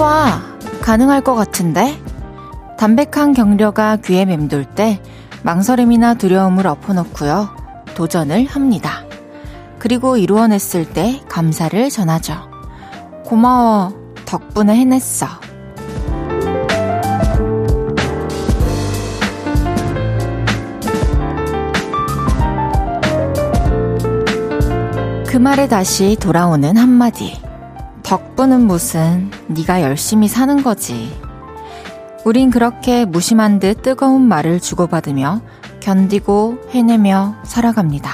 말해봐. 가능할 것 같은데? 담백한 격려가 귀에 맴돌 때 망설임이나 두려움을 엎어놓고요. 도전을 합니다. 그리고 이루어냈을 때 감사를 전하죠. 고마워. 덕분에 해냈어. 그 말에 다시 돌아오는 한마디. 덕분은 무슨 네가 열심히 사는 거지. 우린 그렇게 무심한 듯 뜨거운 말을 주고받으며 견디고 해내며 살아갑니다.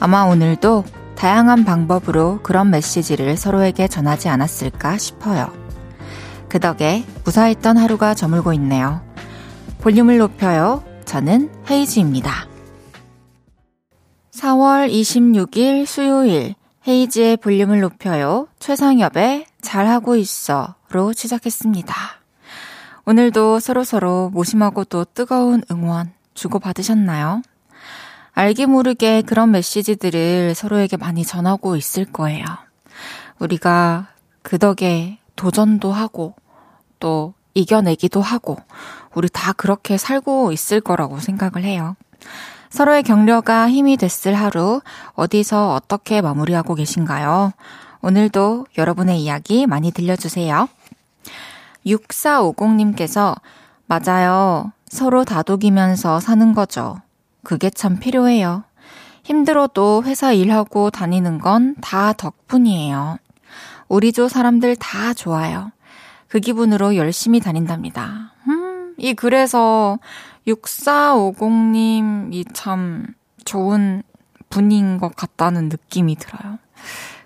아마 오늘도 다양한 방법으로 그런 메시지를 서로에게 전하지 않았을까 싶어요. 그 덕에 무사했던 하루가 저물고 있네요. 볼륨을 높여요. 저는 헤이즈입니다. 4월 26일 수요일 헤이지의 볼륨을 높여요. 최상엽의 잘하고 있어 로 시작했습니다. 오늘도 서로서로 모심하고 또 뜨거운 응원 주고받으셨나요? 알게 모르게 그런 메시지들을 서로에게 많이 전하고 있을 거예요. 우리가 그 덕에 도전도 하고 또 이겨내기도 하고 우리 다 그렇게 살고 있을 거라고 생각을 해요. 서로의 격려가 힘이 됐을 하루, 어디서 어떻게 마무리하고 계신가요? 오늘도 여러분의 이야기 많이 들려주세요. 6450님께서, 맞아요. 서로 다독이면서 사는 거죠. 그게 참 필요해요. 힘들어도 회사 일하고 다니는 건 다 덕분이에요. 우리 조 사람들 다 좋아요. 그 기분으로 열심히 다닌답니다. 음, 이 글에서 6450님이 참 좋은 분인 것 같다는 느낌이 들어요.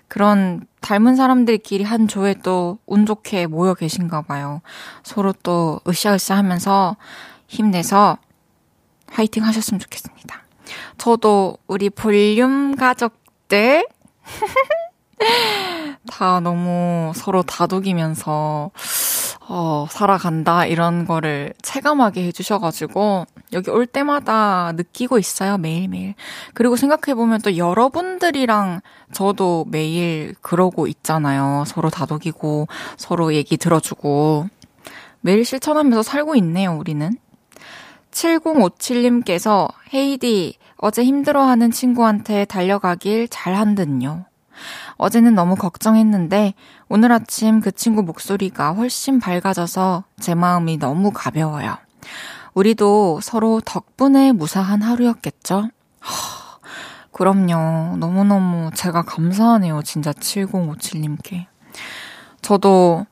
그런 닮은 사람들끼리 한 조에 또 운 좋게 모여 계신가 봐요. 서로 또 으쌰으쌰 하면서 힘내서 화이팅 하셨으면 좋겠습니다. 저도 우리 볼륨 가족들 다 너무 서로 다독이면서 어, 살아간다, 이런 거를 체감하게 해주셔가지고, 여기 올 때마다 느끼고 있어요, 매일매일. 그리고 생각해보면 또 여러분들이랑 저도 매일 그러고 있잖아요. 서로 다독이고, 서로 얘기 들어주고. 매일 실천하면서 살고 있네요, 우리는. 7057님께서, 헤이디, 어제 힘들어하는 친구한테 달려가길 잘한 듯요. 어제는 너무 걱정했는데 오늘 아침 그 친구 목소리가 훨씬 밝아져서 제 마음이 너무 가벼워요. 우리도 서로 덕분에 무사한 하루였겠죠? 하, 그럼요. 너무너무 제가 감사하네요. 진짜 7057님께. 저도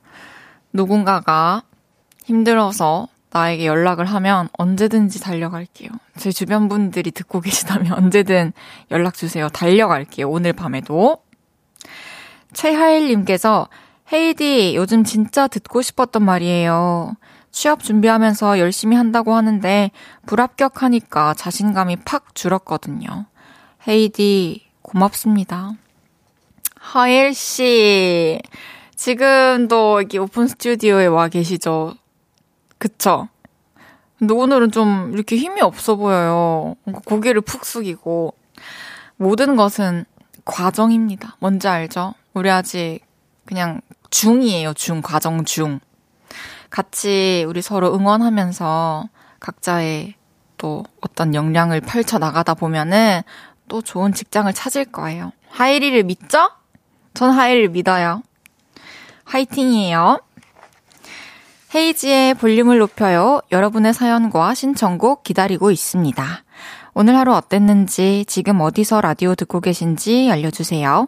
누군가가 힘들어서 나에게 연락을 하면 언제든지 달려갈게요. 제 주변 분들이 듣고 계시다면 언제든 연락 주세요. 달려갈게요. 오늘 밤에도. 최하일님께서 헤이디 요즘 진짜 듣고 싶었던 말이에요. 취업 준비하면서 열심히 한다고 하는데 불합격하니까 자신감이 팍 줄었거든요. 헤이디 고맙습니다. 하일 씨 지금도 여기 오픈 스튜디오에 와 계시죠? 그쵸? 근데 오늘은 좀 이렇게 힘이 없어 보여요. 고개를 푹 숙이고 모든 것은 과정입니다. 뭔지 알죠? 우리 아직 그냥 중이에요, 중, 과정 중. 같이 우리 서로 응원하면서 각자의 또 어떤 역량을 펼쳐 나가다 보면은 또 좋은 직장을 찾을 거예요. 하이리를 믿죠? 전 하이리를 믿어요. 화이팅이에요. 헤이지의 볼륨을 높여요. 여러분의 사연과 신청곡 기다리고 있습니다. 오늘 하루 어땠는지, 지금 어디서 라디오 듣고 계신지 알려주세요.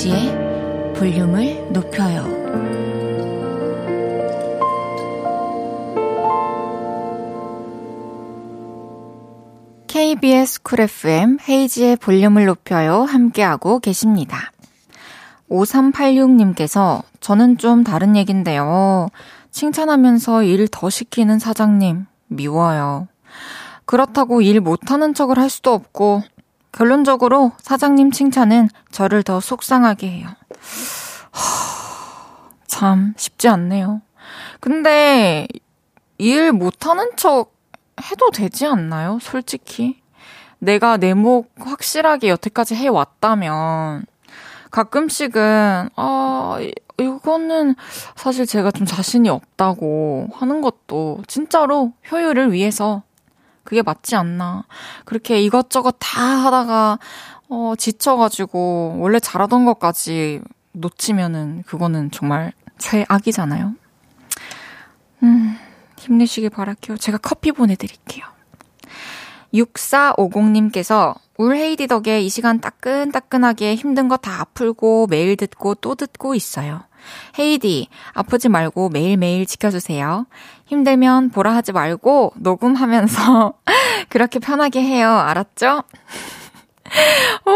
이은지의 볼륨을 높여요. KBS 쿨 FM 헤이지의 볼륨을 높여요 함께하고 계십니다. 5386님께서 저는 좀 다른 얘긴데요. 칭찬하면서 일 더 시키는 사장님, 미워요. 그렇다고 일 못하는 척을 할 수도 없고, 결론적으로 사장님 칭찬은 저를 더 속상하게 해요. 참, 쉽지 않네요. 근데, 일 못하는 척 해도 되지 않나요? 솔직히. 내가 내 목 확실하게 여태까지 해왔다면, 가끔씩은, 아, 이거는 사실 제가 좀 자신이 없다고 하는 것도 진짜로 효율을 위해서 그게 맞지 않나. 그렇게 이것저것 다 하다가, 어, 지쳐가지고, 원래 잘하던 것까지 놓치면은, 그거는 정말 최악이잖아요. 음, 힘내시길 바랄게요. 제가 커피 보내드릴게요. 6450님께서 울 헤이디 덕에 이 시간 따끈따끈하게 힘든 거 다 풀고 매일 듣고 또 듣고 있어요. 헤이디, 아프지 말고 매일매일 지켜주세요. 힘들면 보라 하지 말고 녹음하면서 그렇게 편하게 해요. 알았죠? 와!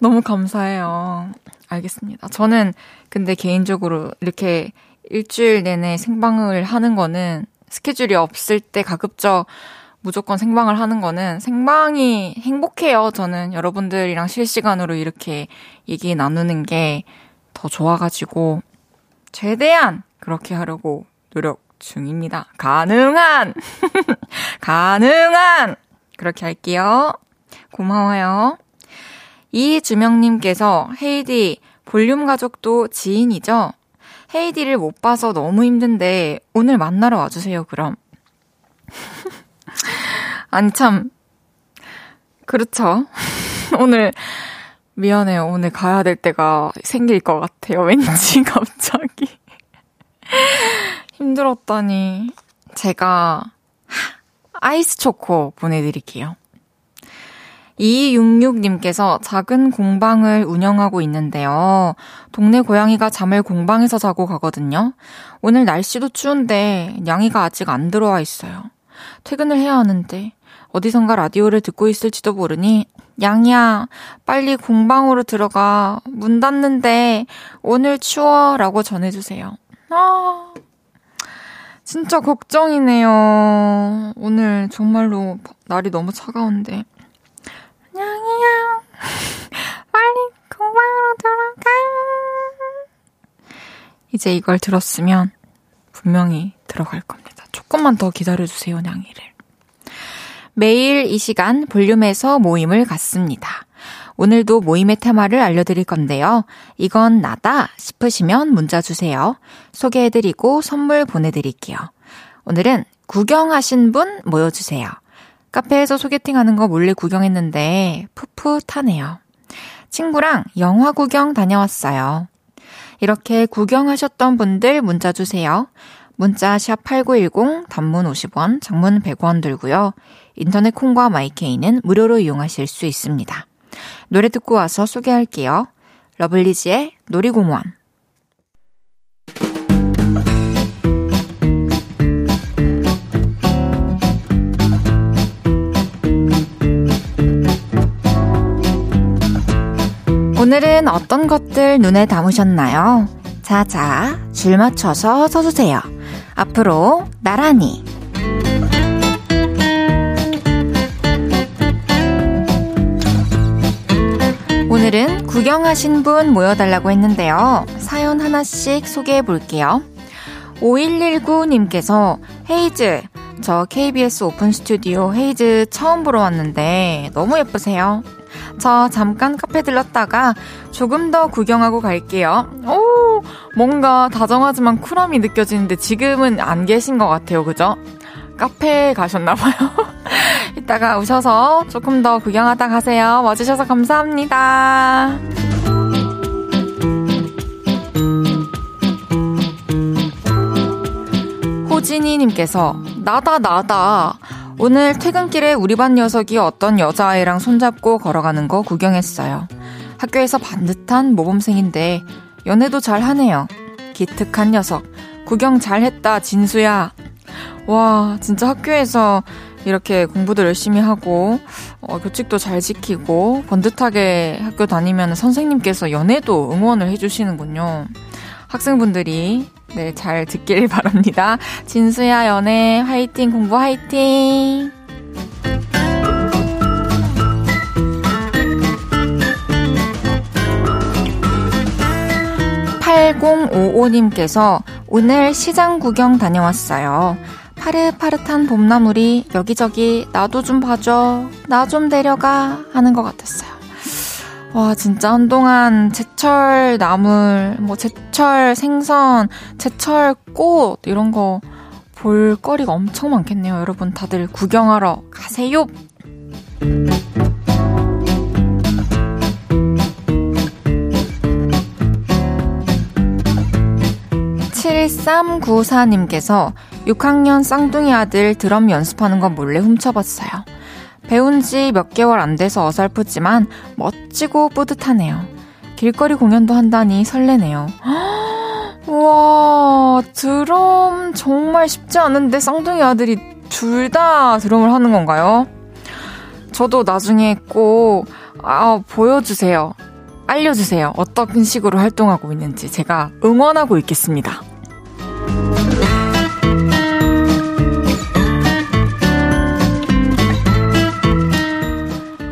너무 감사해요. 알겠습니다. 저는 근데 개인적으로 이렇게 일주일 내내 생방을 하는 거는 스케줄이 없을 때 가급적 무조건 생방을 하는 거는 생방이 행복해요. 저는 여러분들이랑 실시간으로 이렇게 얘기 나누는 게 더 좋아가지고 최대한 그렇게 하려고 노력 중입니다. 가능한! 가능한! 그렇게 할게요. 고마워요. 이주명님께서 헤이디 볼륨 가족도 지인이죠? 헤이디를 못 봐서 너무 힘든데 오늘 만나러 와주세요, 그럼. 아니, 참. 그렇죠. 오늘, 미안해요. 오늘 가야 될 때가 생길 것 같아요. 왠지 갑자기. 힘들었다니. 제가 아이스 초코 보내드릴게요. 2266님께서 작은 공방을 운영하고 있는데요. 동네 고양이가 잠을 공방에서 자고 가거든요. 오늘 날씨도 추운데 냥이가 아직 안 들어와 있어요. 퇴근을 해야 하는데 어디선가 라디오를 듣고 있을지도 모르니 양이야 빨리 공방으로 들어가 문 닫는데 오늘 추워 라고 전해주세요. 아 진짜 걱정이네요. 오늘 정말로 날이 너무 차가운데 양이야 빨리 공방으로 들어가 이제 이걸 들었으면 분명히 들어갈 겁니다. 조금만 더 기다려주세요, 냥이를. 매일 이 시간 볼륨에서 모임을 갖습니다. 오늘도 모임의 테마를 알려드릴 건데요. 이건 나다 싶으시면 문자 주세요. 소개해드리고 선물 보내드릴게요. 오늘은 구경하신 분 모여주세요. 카페에서 소개팅하는 거 몰래 구경했는데 풋풋하네요. 친구랑 영화 구경 다녀왔어요. 이렇게 구경하셨던 분들 문자 주세요. 문자 샵8910 단문 50원, 장문 100원 들고요. 인터넷 콩과 마이케이는 무료로 이용하실 수 있습니다. 노래 듣고 와서 소개할게요. 러블리즈의 놀이공원. 오늘은 어떤 것들 눈에 담으셨나요? 자자, 줄 맞춰서 서주세요. 앞으로 나란히. 오늘은 구경하신 분 모여달라고 했는데요. 사연 하나씩 소개해 볼게요. 5119님께서 헤이즈, 저 KBS 오픈 스튜디오 헤이즈 처음 보러 왔는데 너무 예쁘세요. 저 잠깐 카페 들렀다가 조금 더 구경하고 갈게요. 오, 뭔가 다정하지만 쿨함이 느껴지는데 지금은 안 계신 것 같아요. 그죠? 카페에 가셨나봐요. 이따가 오셔서 조금 더 구경하다 가세요. 와주셔서 감사합니다. 호진이님께서, 나다, 나다. 오늘 퇴근길에 우리 반 녀석이 어떤 여자아이랑 손잡고 걸어가는 거 구경했어요. 학교에서 반듯한 모범생인데 연애도 잘 하네요. 기특한 녀석. 구경 잘 했다, 진수야. 와, 진짜 학교에서 이렇게 공부도 열심히 하고, 어, 교칙도 잘 지키고, 번듯하게 학교 다니면 선생님께서 연애도 응원을 해주시는군요. 학생분들이, 네, 잘 듣길 바랍니다. 진수야, 연애, 화이팅, 공부 화이팅! 8055님께서 오늘 시장 구경 다녀왔어요. 파릇파릇한 봄나물이 여기저기 나도 좀 봐줘, 나 좀 데려가 하는 것 같았어요. 와, 진짜 한동안 제철 나물, 뭐 제철 생선, 제철 꽃, 이런 거 볼거리가 엄청 많겠네요. 여러분 다들 구경하러 가세요! 7394님께서 6학년 쌍둥이 아들 드럼 연습하는 거 몰래 훔쳐봤어요. 배운 지 몇 개월 안 돼서 어설프지만 멋지고 뿌듯하네요. 길거리 공연도 한다니 설레네요. 우와, 드럼 정말 쉽지 않은데 쌍둥이 아들이 둘 다 드럼을 하는 건가요? 저도 나중에 꼭, 아, 보여주세요. 알려주세요. 어떤 식으로 활동하고 있는지 제가 응원하고 있겠습니다.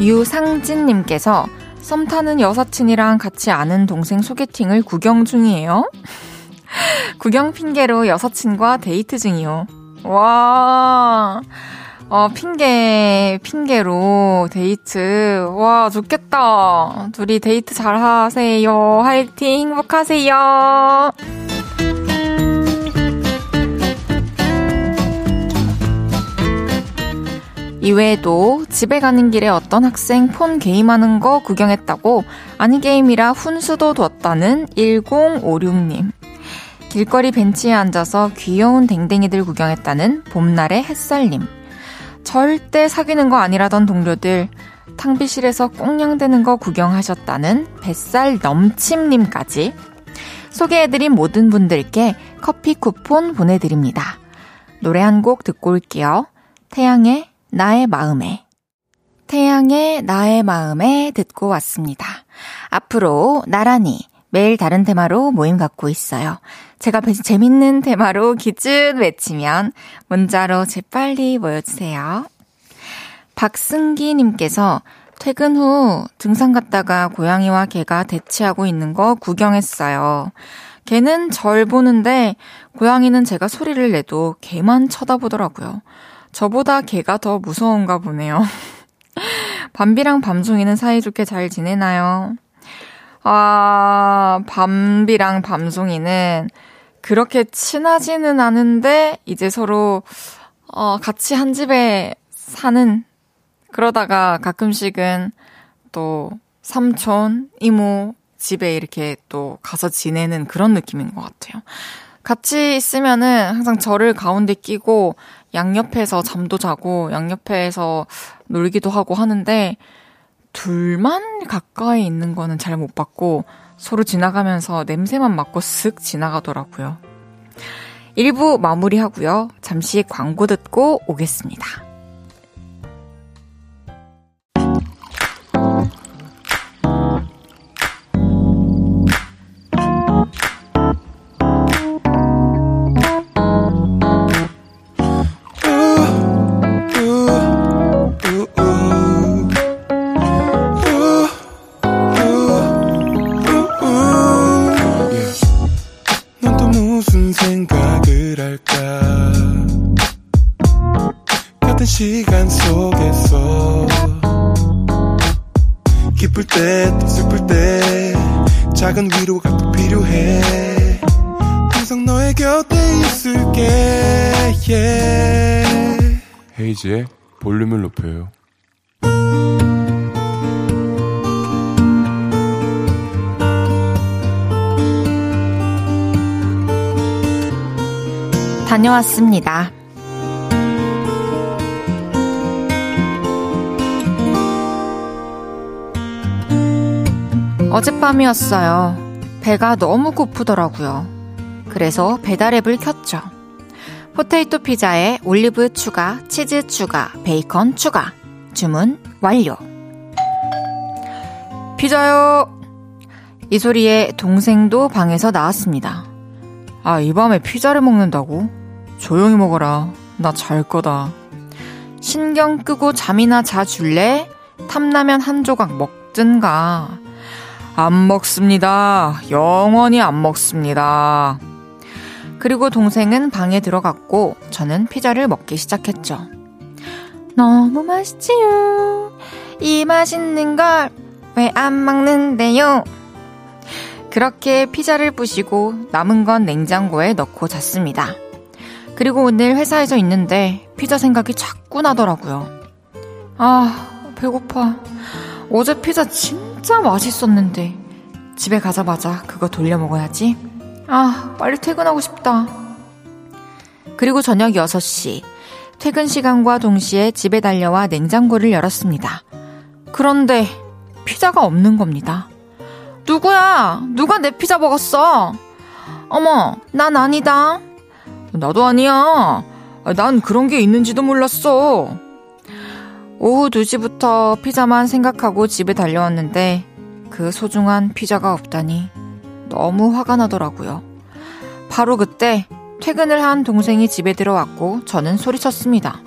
유상진님께서 썸 타는 여사친이랑 같이 아는 동생 소개팅을 구경 중이에요. 구경 핑계로 여사친과 데이트 중이요. 와, 어, 핑계, 핑계로 데이트. 와, 좋겠다. 둘이 데이트 잘 하세요. 화이팅, 행복하세요. 이외에도 집에 가는 길에 어떤 학생 폰 게임하는 거 구경했다고 아니 게임이라 훈수도 뒀다는 1056님. 길거리 벤치에 앉아서 귀여운 댕댕이들 구경했다는 봄날의 햇살님. 절대 사귀는 거 아니라던 동료들 탕비실에서 꽁냥대는 거 구경하셨다는 뱃살 넘침님까지 소개해드린 모든 분들께 커피 쿠폰 보내드립니다. 노래 한 곡 듣고 올게요. 태양의 나의 마음에. 태양의 나의 마음에 듣고 왔습니다. 앞으로 나란히 매일 다른 테마로 모임 갖고 있어요. 제가 재밌는 테마로 기준 외치면 문자로 재빨리 모여주세요. 박승기님께서 퇴근 후 등산 갔다가 고양이와 개가 대치하고 있는 거 구경했어요. 개는 절 보는데 고양이는 제가 소리를 내도 개만 쳐다보더라고요. 저보다 개가 더 무서운가 보네요. 밤비랑 밤송이는 사이좋게 잘 지내나요? 아, 밤비랑 밤송이는 그렇게 친하지는 않은데, 이제 서로, 어, 같이 한 집에 사는, 그러다가 가끔씩은 또 삼촌, 이모 집에 이렇게 또 가서 지내는 그런 느낌인 것 같아요. 같이 있으면은 항상 저를 가운데 끼고 양옆에서 잠도 자고 양옆에서 놀기도 하고 하는데 둘만 가까이 있는 거는 잘 못 봤고 서로 지나가면서 냄새만 맡고 쓱 지나가더라고요. 1부 마무리하고요. 잠시 광고 듣고 오겠습니다. 헤이지의 볼륨을 높여요. 다녀왔습니다. 어젯밤이었어요. 배가 너무 고프더라고요. 그래서 배달 앱을 켰죠. 포테이토 피자에 올리브 추가, 치즈 추가, 베이컨 추가. 주문 완료. 피자요! 이 소리에 동생도 방에서 나왔습니다. 아, 이 밤에 피자를 먹는다고? 조용히 먹어라. 나 잘 거다. 신경 끄고 잠이나 자 줄래? 탐나면 한 조각 먹든가. 안 먹습니다. 영원히 안 먹습니다. 그리고 동생은 방에 들어갔고 저는 피자를 먹기 시작했죠. 너무 맛있지요. 이 맛있는 걸 왜 안 먹는데요? 그렇게 피자를 부시고 남은 건 냉장고에 넣고 잤습니다. 그리고 오늘 회사에서 있는데 피자 생각이 자꾸 나더라고요. 아, 배고파. 어제 피자 진짜 맛있었는데 집에 가자마자 그거 돌려 먹어야지. 아, 빨리 퇴근하고 싶다. 그리고 저녁 6시, 퇴근 시간과 동시에 집에 달려와 냉장고를 열었습니다. 그런데 피자가 없는 겁니다. 누구야? 누가 내 피자 먹었어? 어머, 난 아니다. 나도 아니야. 난 그런 게 있는지도 몰랐어. 오후 2시부터 피자만 생각하고 집에 달려왔는데 그 소중한 피자가 없다니 너무 화가 나더라고요. 바로 그때 퇴근을 한 동생이 집에 들어왔고 저는 소리쳤습니다.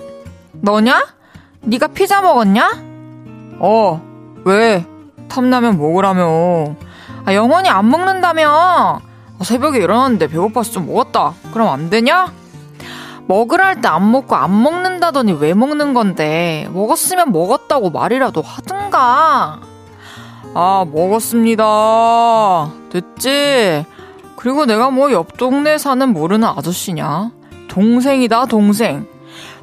너냐? 네가 피자 먹었냐? 어, 왜? 탐나면 먹으라며. 아, 영원히 안 먹는다며. 아, 새벽에 일어났는데 배고파서 좀 먹었다. 그럼 안 되냐? 먹으라 할 때 안 먹고 안 먹는다더니 왜 먹는 건데? 먹었으면 먹었다고 말이라도 하든가. 아, 먹었습니다. 됐지? 그리고 내가 뭐 옆 동네 사는 모르는 아저씨냐? 동생이다, 동생.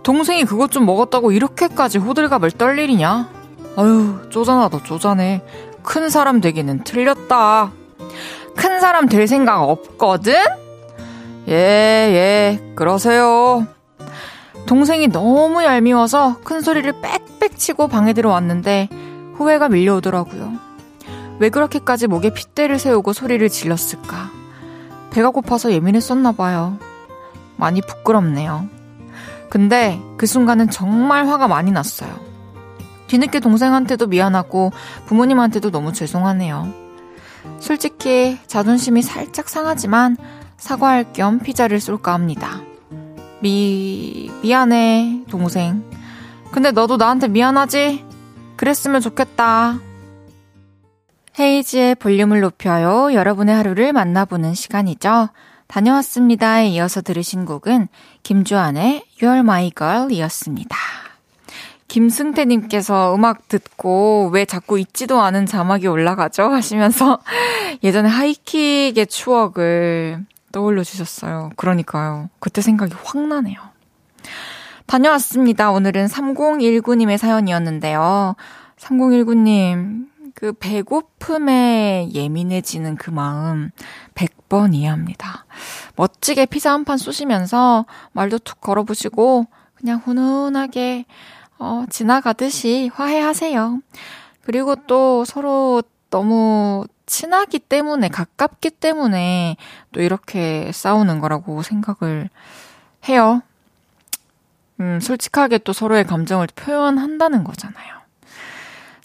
동생이 그것 좀 먹었다고 이렇게까지 호들갑을 떨 일이냐? 아유, 쪼잔하다, 쪼잔해. 큰 사람 되기는 틀렸다. 큰 사람 될 생각 없거든? 예, 예, 그러세요. 동생이 너무 얄미워서 큰 소리를 빽빽 치고 방에 들어왔는데 후회가 밀려오더라고요. 왜 그렇게까지 목에 핏대를 세우고 소리를 질렀을까? 배가 고파서 예민했었나 봐요. 많이 부끄럽네요. 근데 그 순간은 정말 화가 많이 났어요. 뒤늦게 동생한테도 미안하고 부모님한테도 너무 죄송하네요. 솔직히 자존심이 살짝 상하지만 사과할 겸 피자를 쏠까 합니다. 미, 미안해, 동생. 근데 너도 나한테 미안하지? 그랬으면 좋겠다. 헤이지의 볼륨을 높여요. 여러분의 하루를 만나보는 시간이죠. 다녀왔습니다에 이어서 들으신 곡은 김주환의 You're My Girl 이었습니다. 김승태님께서 음악 듣고 왜 자꾸 잊지도 않은 자막이 올라가죠? 하시면서 예전에 하이킥의 추억을 떠올려 주셨어요. 그러니까요. 그때 생각이 확 나네요. 다녀왔습니다. 오늘은 3019님의 사연이었는데요. 3019님, 그 배고픔에 예민해지는 그 마음 100번 이해합니다. 멋지게 피자 한판 쏘시면서 말도 툭 걸어보시고 그냥 훈훈하게 어, 지나가듯이 화해하세요. 그리고 또 서로 너무 친하기 때문에, 가깝기 때문에 또 이렇게 싸우는 거라고 생각을 해요. 음, 솔직하게 또 서로의 감정을 표현한다는 거잖아요.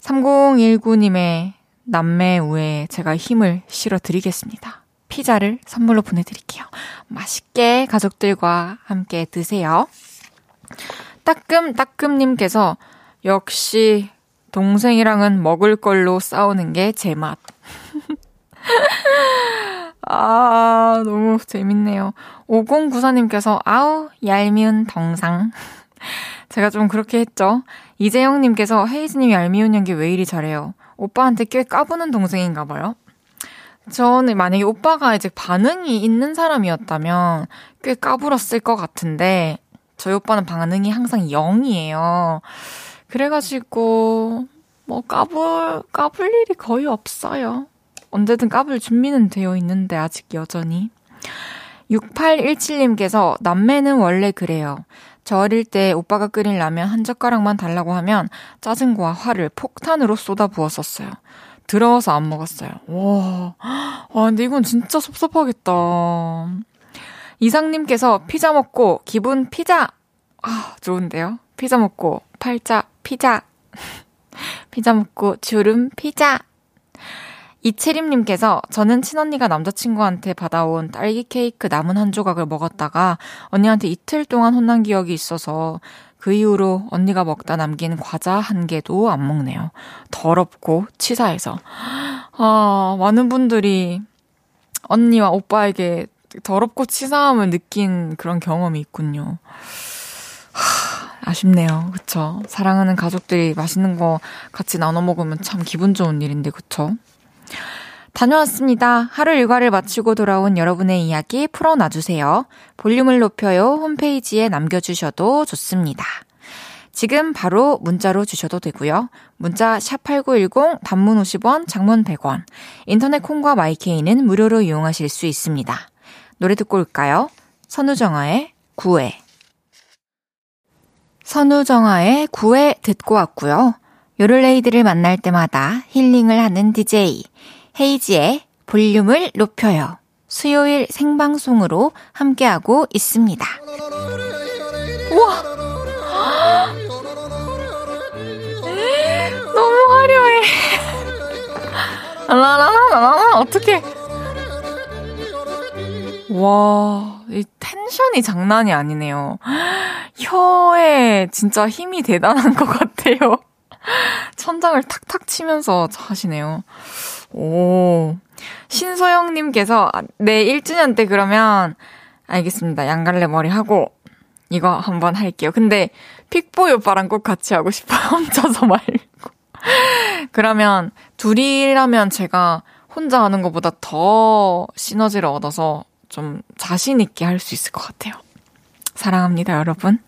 3019님의 남매 우에 제가 힘을 실어 드리겠습니다. 피자를 선물로 보내드릴게요. 맛있게 가족들과 함께 드세요. 따끔따끔님께서 역시 동생이랑은 먹을 걸로 싸우는 게 제 맛. 아, 너무 재밌네요. 5094님께서 아우, 얄미운 덩상. 제가 좀 그렇게 했죠. 이재영님께서 헤이즈님 얄미운 연기 왜 이리 잘해요? 오빠한테 꽤 까부는 동생인가 봐요. 저는 만약에 오빠가 이제 반응이 있는 사람이었다면 꽤 까불었을 것 같은데, 저희 오빠는 반응이 항상 0이에요. 그래가지고, 뭐, 까불, 까불 일이 거의 없어요. 언제든 까불 준비는 되어 있는데, 아직 여전히. 6817님께서, 남매는 원래 그래요. 저 어릴 때 오빠가 끓인 라면 한 젓가락만 달라고 하면 짜증과 화를 폭탄으로 쏟아 부었었어요. 더러워서 안 먹었어요. 와, 아, 근데 이건 진짜 섭섭하겠다. 이상님께서 피자 먹고 기분 피자! 아, 좋은데요? 피자 먹고 팔자 피자. 피자 먹고 주름 피자. 이채림님께서 저는 친언니가 남자친구한테 받아온 딸기 케이크 남은 한 조각을 먹었다가 언니한테 이틀 동안 혼난 기억이 있어서 그 이후로 언니가 먹다 남긴 과자 한 개도 안 먹네요. 더럽고 치사해서. 아, 많은 분들이 언니와 오빠에게 더럽고 치사함을 느낀 그런 경험이 있군요. 하, 아쉽네요. 그쵸? 사랑하는 가족들이 맛있는 거 같이 나눠 먹으면 참 기분 좋은 일인데, 그쵸? 다녀왔습니다. 하루 일과를 마치고 돌아온 여러분의 이야기 풀어놔주세요. 볼륨을 높여요. 홈페이지에 남겨주셔도 좋습니다. 지금 바로 문자로 주셔도 되고요. 문자 샵8910 단문 50원, 장문 100원. 인터넷 콩과 마이케이는 무료로 이용하실 수 있습니다. 노래 듣고 올까요? 선우정아의 구애. 선우정아의 구애 듣고 왔고요. 요를레이드를 만날 때마다 힐링을 하는 DJ 헤이지의 볼륨을 높여요. 수요일 생방송으로 함께하고 있습니다. 우와! 너무 화려해. 라라라라라 어떻게? 와, 이 텐션이 장난이 아니네요. 혀에 진짜 힘이 대단한 것 같아요. 천장을 탁탁 치면서 하시네요. 오. 신소영님께서, 네, 1주년 때 그러면, 알겠습니다. 양갈래 머리 하고, 이거 한번 할게요. 근데, 픽보이 오빠랑 꼭 같이 하고 싶어요. 혼자서 말고. 그러면, 둘이라면 제가 혼자 하는 것보다 더 시너지를 얻어서 좀 자신있게 할 수 있을 것 같아요. 사랑합니다, 여러분.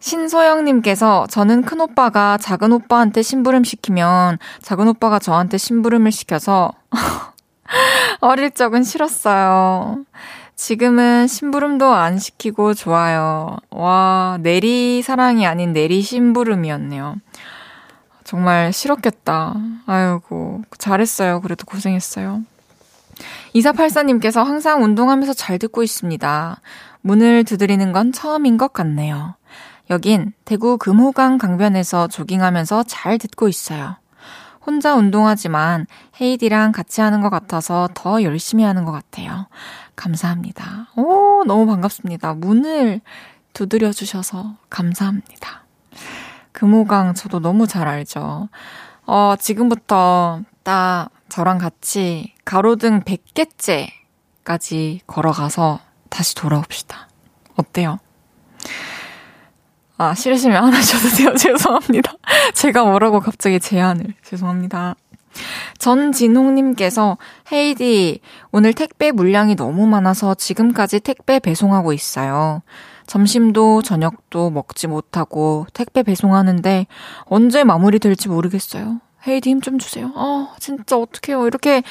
신소영님께서 저는 큰 오빠가 작은 오빠한테 심부름 시키면 작은 오빠가 저한테 심부름을 시켜서 어릴 적은 싫었어요. 지금은 심부름도 안 시키고 좋아요. 와, 내리 사랑이 아닌 내리 심부름이었네요. 정말 싫었겠다. 아이고, 잘했어요. 그래도 고생했어요. 2484님께서 항상 운동하면서 잘 듣고 있습니다. 문을 두드리는 건 처음인 것 같네요. 여긴 대구 금호강 강변에서 조깅하면서 잘 듣고 있어요. 혼자 운동하지만 헤이디랑 같이 하는 것 같아서 더 열심히 하는 것 같아요. 감사합니다. 오, 너무 반갑습니다. 문을 두드려 주셔서 감사합니다. 금호강 저도 너무 잘 알죠. 어, 지금부터 딱 저랑 같이 가로등 100개째까지 걸어가서 다시 돌아옵시다. 어때요? 아, 싫으시면 안 하셔도 돼요. 죄송합니다. 제가 뭐라고 갑자기 제안을. 죄송합니다. 전진홍님께서 헤이디, 오늘 택배 물량이 너무 많아서 지금까지 택배 배송하고 있어요. 점심도 저녁도 먹지 못하고 택배 배송하는데 언제 마무리 될지 모르겠어요. 헤이디 힘 좀 주세요. 아, 진짜 어떡해요. 이렇게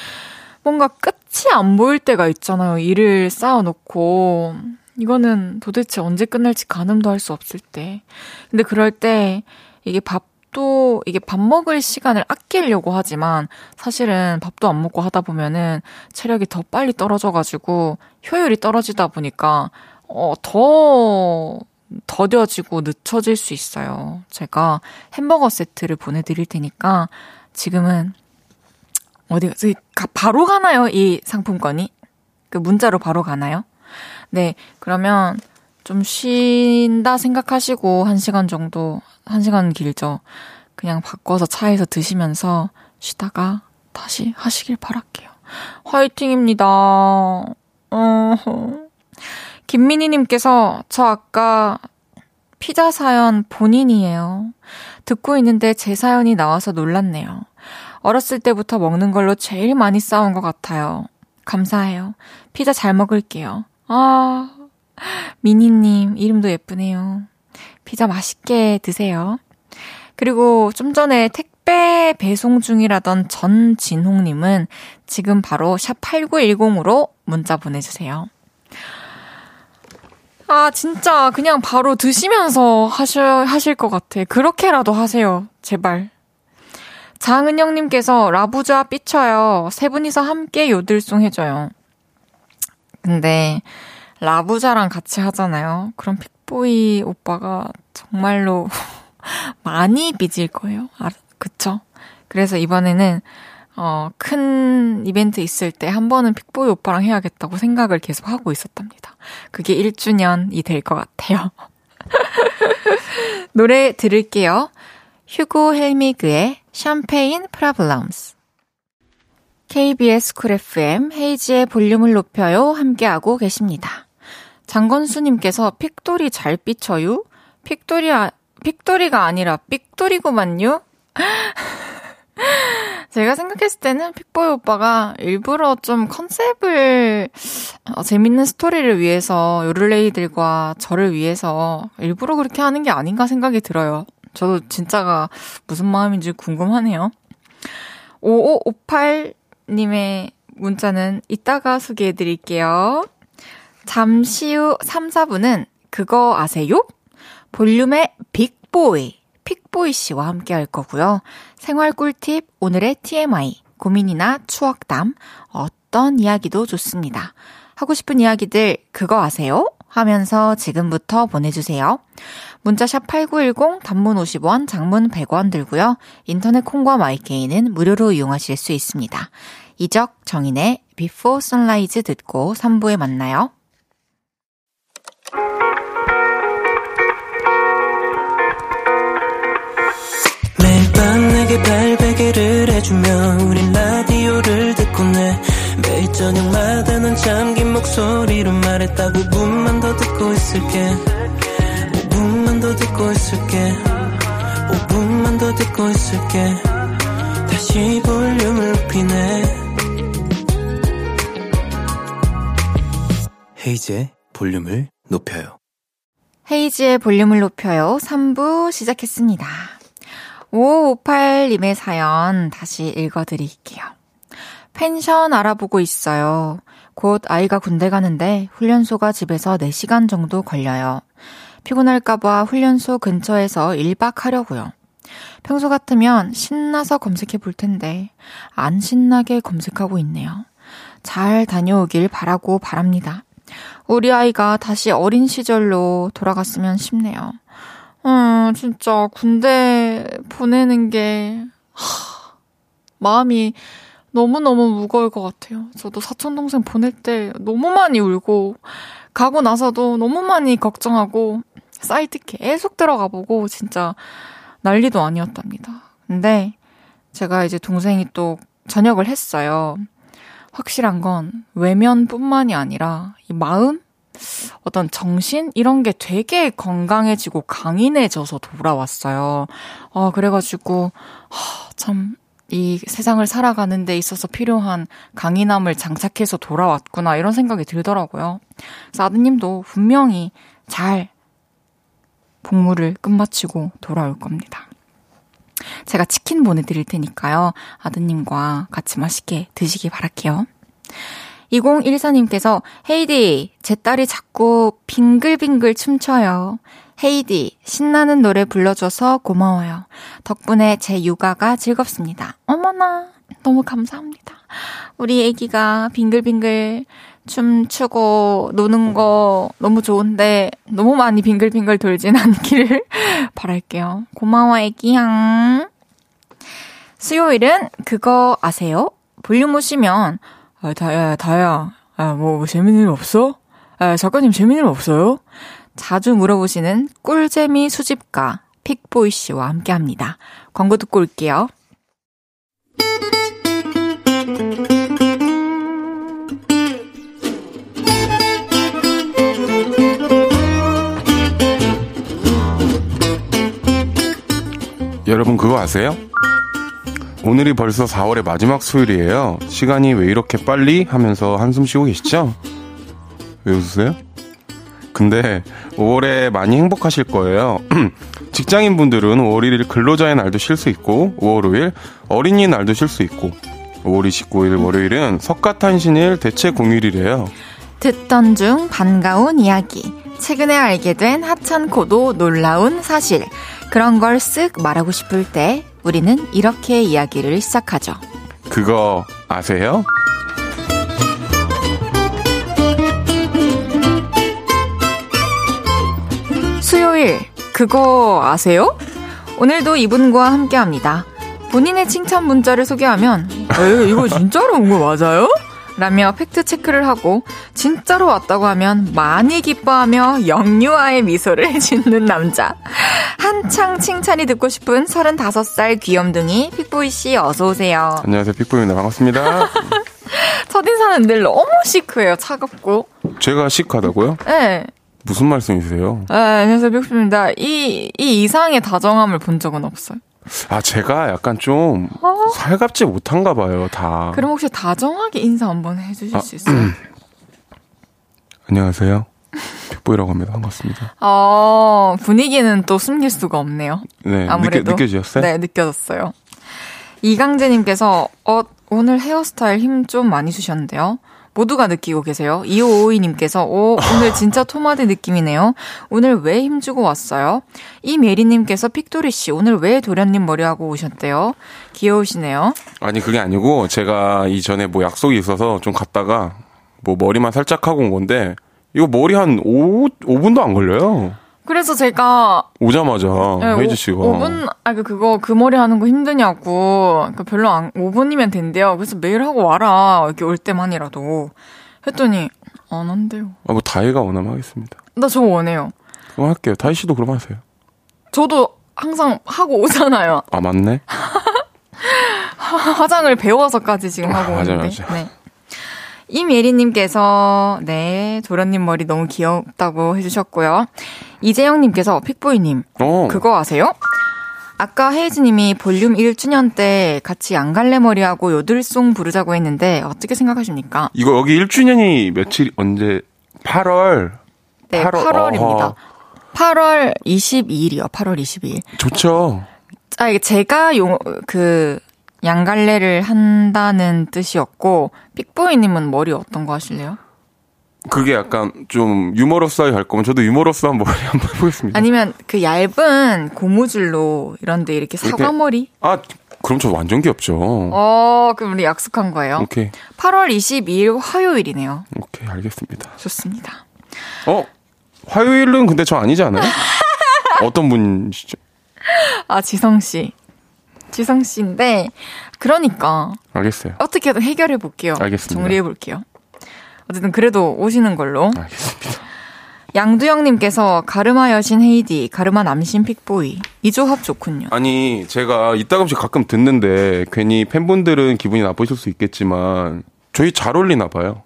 뭔가 끝이 안 보일 때가 있잖아요. 일을 쌓아놓고. 이거는 도대체 언제 끝날지 가늠도 할 수 없을 때. 근데 그럴 때 이게 밥도 이게 밥 먹을 시간을 아끼려고 하지만 사실은 밥도 안 먹고 하다 보면은 체력이 더 빨리 떨어져가지고 효율이 떨어지다 보니까 어, 더 더뎌지고 늦춰질 수 있어요. 제가 햄버거 세트를 보내드릴 테니까 지금은 어디 바로 가나요? 이 상품권이? 그 문자로 바로 가나요? 네, 그러면 좀 쉰다 생각하시고 한 시간 정도, 한 시간 길죠. 그냥 바꿔서 차에서 드시면서 쉬다가 다시 하시길 바랄게요. 화이팅입니다. 어, 김민희님께서 저 아까 피자 사연 본인이에요. 듣고 있는데 제 사연이 나와서 놀랐네요. 어렸을 때부터 먹는 걸로 제일 많이 싸운 것 같아요. 감사해요. 피자 잘 먹을게요. 아, 미니님, 이름도 예쁘네요. 피자 맛있게 드세요. 그리고 좀 전에 택배 배송 중이라던 전진홍님은 지금 바로 샵8910으로 문자 보내주세요. 아, 진짜 그냥 바로 드시면서 하셔, 하실 것 같아. 그렇게라도 하세요. 제발. 장은영님께서 라부자 삐쳐요. 세 분이서 함께 요들송 해줘요. 근데 라부자랑 같이 하잖아요. 그럼 픽보이 오빠가 정말로 많이 빚을 거예요. 아, 그쵸? 그래서 이번에는 어, 큰 이벤트 있을 때 한 번은 픽보이 오빠랑 해야겠다고 생각을 계속 하고 있었답니다. 그게 1주년이 될 것 같아요. 노래 들을게요. 휴고 헬미그의 Champagne Problems. KBS 쿨 FM 헤이즈의 볼륨을 높여요 함께하고 계십니다. 장건수님께서 픽돌이 잘 삐쳐요? 픽돌이, 아, 픽돌이가 아니라 삑돌이구만요? 제가 생각했을 때는 픽보이 오빠가 일부러 좀 컨셉을 어, 재밌는 스토리를 위해서 요를레이들과 저를 위해서 일부러 그렇게 하는 게 아닌가 생각이 들어요. 저도 진짜가 무슨 마음인지 궁금하네요. 5558 님의 문자는 이따가 소개해 드릴게요. 잠시 후 3, 4분은 그거 아세요? 볼륨의 빅보이, 픽보이 씨와 함께 할 거고요. 생활 꿀팁, 오늘의 TMI, 고민이나 추억담, 어떤 이야기도 좋습니다. 하고 싶은 이야기들 그거 아세요? 하면서 지금부터 보내주세요. 문자샵 8910 단문 50원, 장문 100원 들고요. 인터넷 콩과 마이케이는 무료로 이용하실 수 있습니다. 이적 정인의 Before 듣고 3부에 만나요. 매일 밤 내게 발베개를 해주며 우린 라디오를 듣고 내 매일 저녁마다 넌 잠긴 목소리로 말했다 5분만 더 듣고 있을게 5분만 더 듣고 있을게 5분만 더 듣고 있을게 다시 볼륨을 높이네 헤이즈의 볼륨을 높여요 헤이즈의 볼륨을 높여요 3부 시작했습니다 5558님의 사연 다시 읽어드릴게요. 펜션 알아보고 있어요. 곧 아이가 군대 가는데 훈련소가 집에서 4시간 정도 걸려요. 피곤할까봐 훈련소 근처에서 1박 하려고요. 평소 같으면 신나서 검색해 볼 텐데 안 신나게 검색하고 있네요. 잘 다녀오길 바라고 바랍니다. 우리 아이가 다시 어린 시절로 돌아갔으면 싶네요. 음, 진짜 군대 보내는 게 하, 마음이 너무너무 무거울 것 같아요. 저도 사촌 동생 보낼 때 너무 많이 울고 가고 나서도 너무 많이 걱정하고 사이트 계속 들어가 보고 진짜 난리도 아니었답니다. 근데 제가 이제 동생이 또 전역을 했어요. 확실한 건 외면뿐만이 아니라 이 마음 어떤 정신 이런 게 되게 건강해지고 강인해져서 돌아왔어요. 아 그래가지고 참. 이 세상을 살아가는 데 있어서 필요한 강인함을 장착해서 돌아왔구나 이런 생각이 들더라고요. 그래서 아드님도 분명히 잘 복무를 끝마치고 돌아올 겁니다. 제가 치킨 보내드릴 테니까요. 아드님과 같이 맛있게 드시기 바랄게요. 2014님께서 헤이디, 제 딸이 자꾸 빙글빙글 춤춰요. 헤이디, 신나는 노래 불러줘서 고마워요. 덕분에 제 육아가 즐겁습니다. 어머나, 너무 감사합니다. 우리 애기가 빙글빙글 춤추고 노는 거 너무 좋은데 너무 많이 빙글빙글 돌진 않기를 바랄게요. 고마워, 애기양. 수요일은 그거 아세요? 볼륨 오시면 아, 다야, 다야. 아, 뭐, 뭐 재밌는 일 없어? 아, 작가님 재밌는 일 없어요? 자주 물어보시는 꿀재미 수집가 픽보이 씨와 함께 합니다. 광고 듣고 올게요. 여러분 그거 아세요? 오늘이 벌써 4월의 마지막 수요일이에요. 시간이 왜 이렇게 빨리 하면서 한숨 쉬고 계시죠? 왜 웃으세요? 근데 5월에 많이 행복하실 거예요. 직장인 분들은 5월 1일 근로자의 날도 쉴 수 있고 5월 5일 어린이 날도 쉴 수 있고 5월 29일 월요일은 석가탄신일 대체 공휴일이래요. 듣던 중 반가운 이야기. 최근에 알게 된 하찮고도 놀라운 사실. 그런 걸 쓱 말하고 싶을 때 우리는 이렇게 이야기를 시작하죠. 그거 아세요? 수요일, 그거 아세요? 오늘도 이분과 함께 합니다. 본인의 칭찬 문자를 소개하면, 에 이거 진짜로 온 거 맞아요? 라며 팩트 체크를 하고 진짜로 왔다고 하면 많이 기뻐하며 영유아의 미소를 짓는 남자. 한창 칭찬이 듣고 싶은 35살 귀염둥이 픽보이 씨 어서 오세요. 안녕하세요. 픽보입니다. 반갑습니다. 첫인사는 늘 너무 시크해요. 차갑고. 제가 시크하다고요? 네. 무슨 말씀이세요? 네, 안녕하세요. 픽보입니다. 이, 이 이상의 다정함을 본 적은 없어요. 아, 제가 약간 좀 어? 살갑지 못한가 봐요, 다. 그럼 혹시 다정하게 인사 한번 해주실 아, 수 있어요? 안녕하세요. 픽보이라고 합니다. 반갑습니다. 어, 분위기는 또 숨길 수가 없네요. 네, 아무래도. 느껴, 느껴지셨어요? 네, 느껴졌어요. 이강재님께서, 어, 오늘 헤어스타일 힘 좀 많이 주셨는데요. 모두가 느끼고 계세요. 2552님께서, 오, 오늘 진짜 토마드 느낌이네요. 오늘 왜 힘주고 왔어요? 이메리님께서, 픽도리씨, 오늘 왜 도련님 머리하고 오셨대요? 귀여우시네요. 아니, 그게 아니고, 제가 이전에 뭐 약속이 있어서 좀 갔다가, 뭐 머리만 살짝 하고 온 건데, 이거 머리 한 5, 5분도 안 걸려요. 그래서 제가, 오자마자, 네, 헤이즈 오- 씨가. 5분, 아, 그, 그거, 그 머리 하는 거 힘드냐고. 그 별로 안, 5분이면 된대요. 그래서 매일 하고 와라. 이렇게 올 때만이라도. 했더니, 안 한대요. 아, 뭐, 다이가 원하면 하겠습니다. 나 저거 원해요. 그럼 할게요. 다이 씨도 그럼 하세요. 저도 항상 하고 오잖아요. 아, 맞네? 화장을 배워서까지 지금 하고 아, 맞아, 오는데. 맞아. 네. 임예리님께서 네 도련님 머리 너무 귀엽다고 해주셨고요. 이재영님께서 픽보이님 어. 그거 아세요? 아까 헤이즈님이 볼륨 1주년 때 같이 양갈래 머리하고 요들송 부르자고 했는데 어떻게 생각하십니까? 이거 여기 1주년이 며칠, 언제, 8월. 네, 8월, 8월, 입니다 어허. 8월 22일이요. 8월 22일. 좋죠. 아, 이게 제가 용, 그, 양갈래를 한다는 뜻이었고, 픽보이님은 머리 어떤 거 하실래요? 그게 약간 좀 유머러스하게 갈 거면 저도 유머러스한 머리 한번 해보겠습니다. 아니면 그 얇은 고무줄로 이런데 이렇게 이렇게? 사과머리? 아, 그럼 저 완전 귀엽죠. 어, 그럼 우리 약속한 거예요. 오케이. 8월 22일 화요일이네요. 오케이, 알겠습니다. 좋습니다. 어? 화요일은 근데 저 아니지 않아요? 어떤 분이시죠? 아, 지성 씨. 지성씨인데, 그러니까, 알겠어요. 어떻게든 해결해 볼게요. 알겠습니다. 정리해 볼게요. 어쨌든 그래도 오시는 걸로. 알겠습니다. 양두영님께서 가르마 여신 헤이디, 가르마 남신 픽보이. 이 조합 좋군요. 아니, 제가 이따금씩 가끔 듣는데 괜히 팬분들은 기분이 나쁘실 수 있겠지만 저희 잘 어울리나 봐요.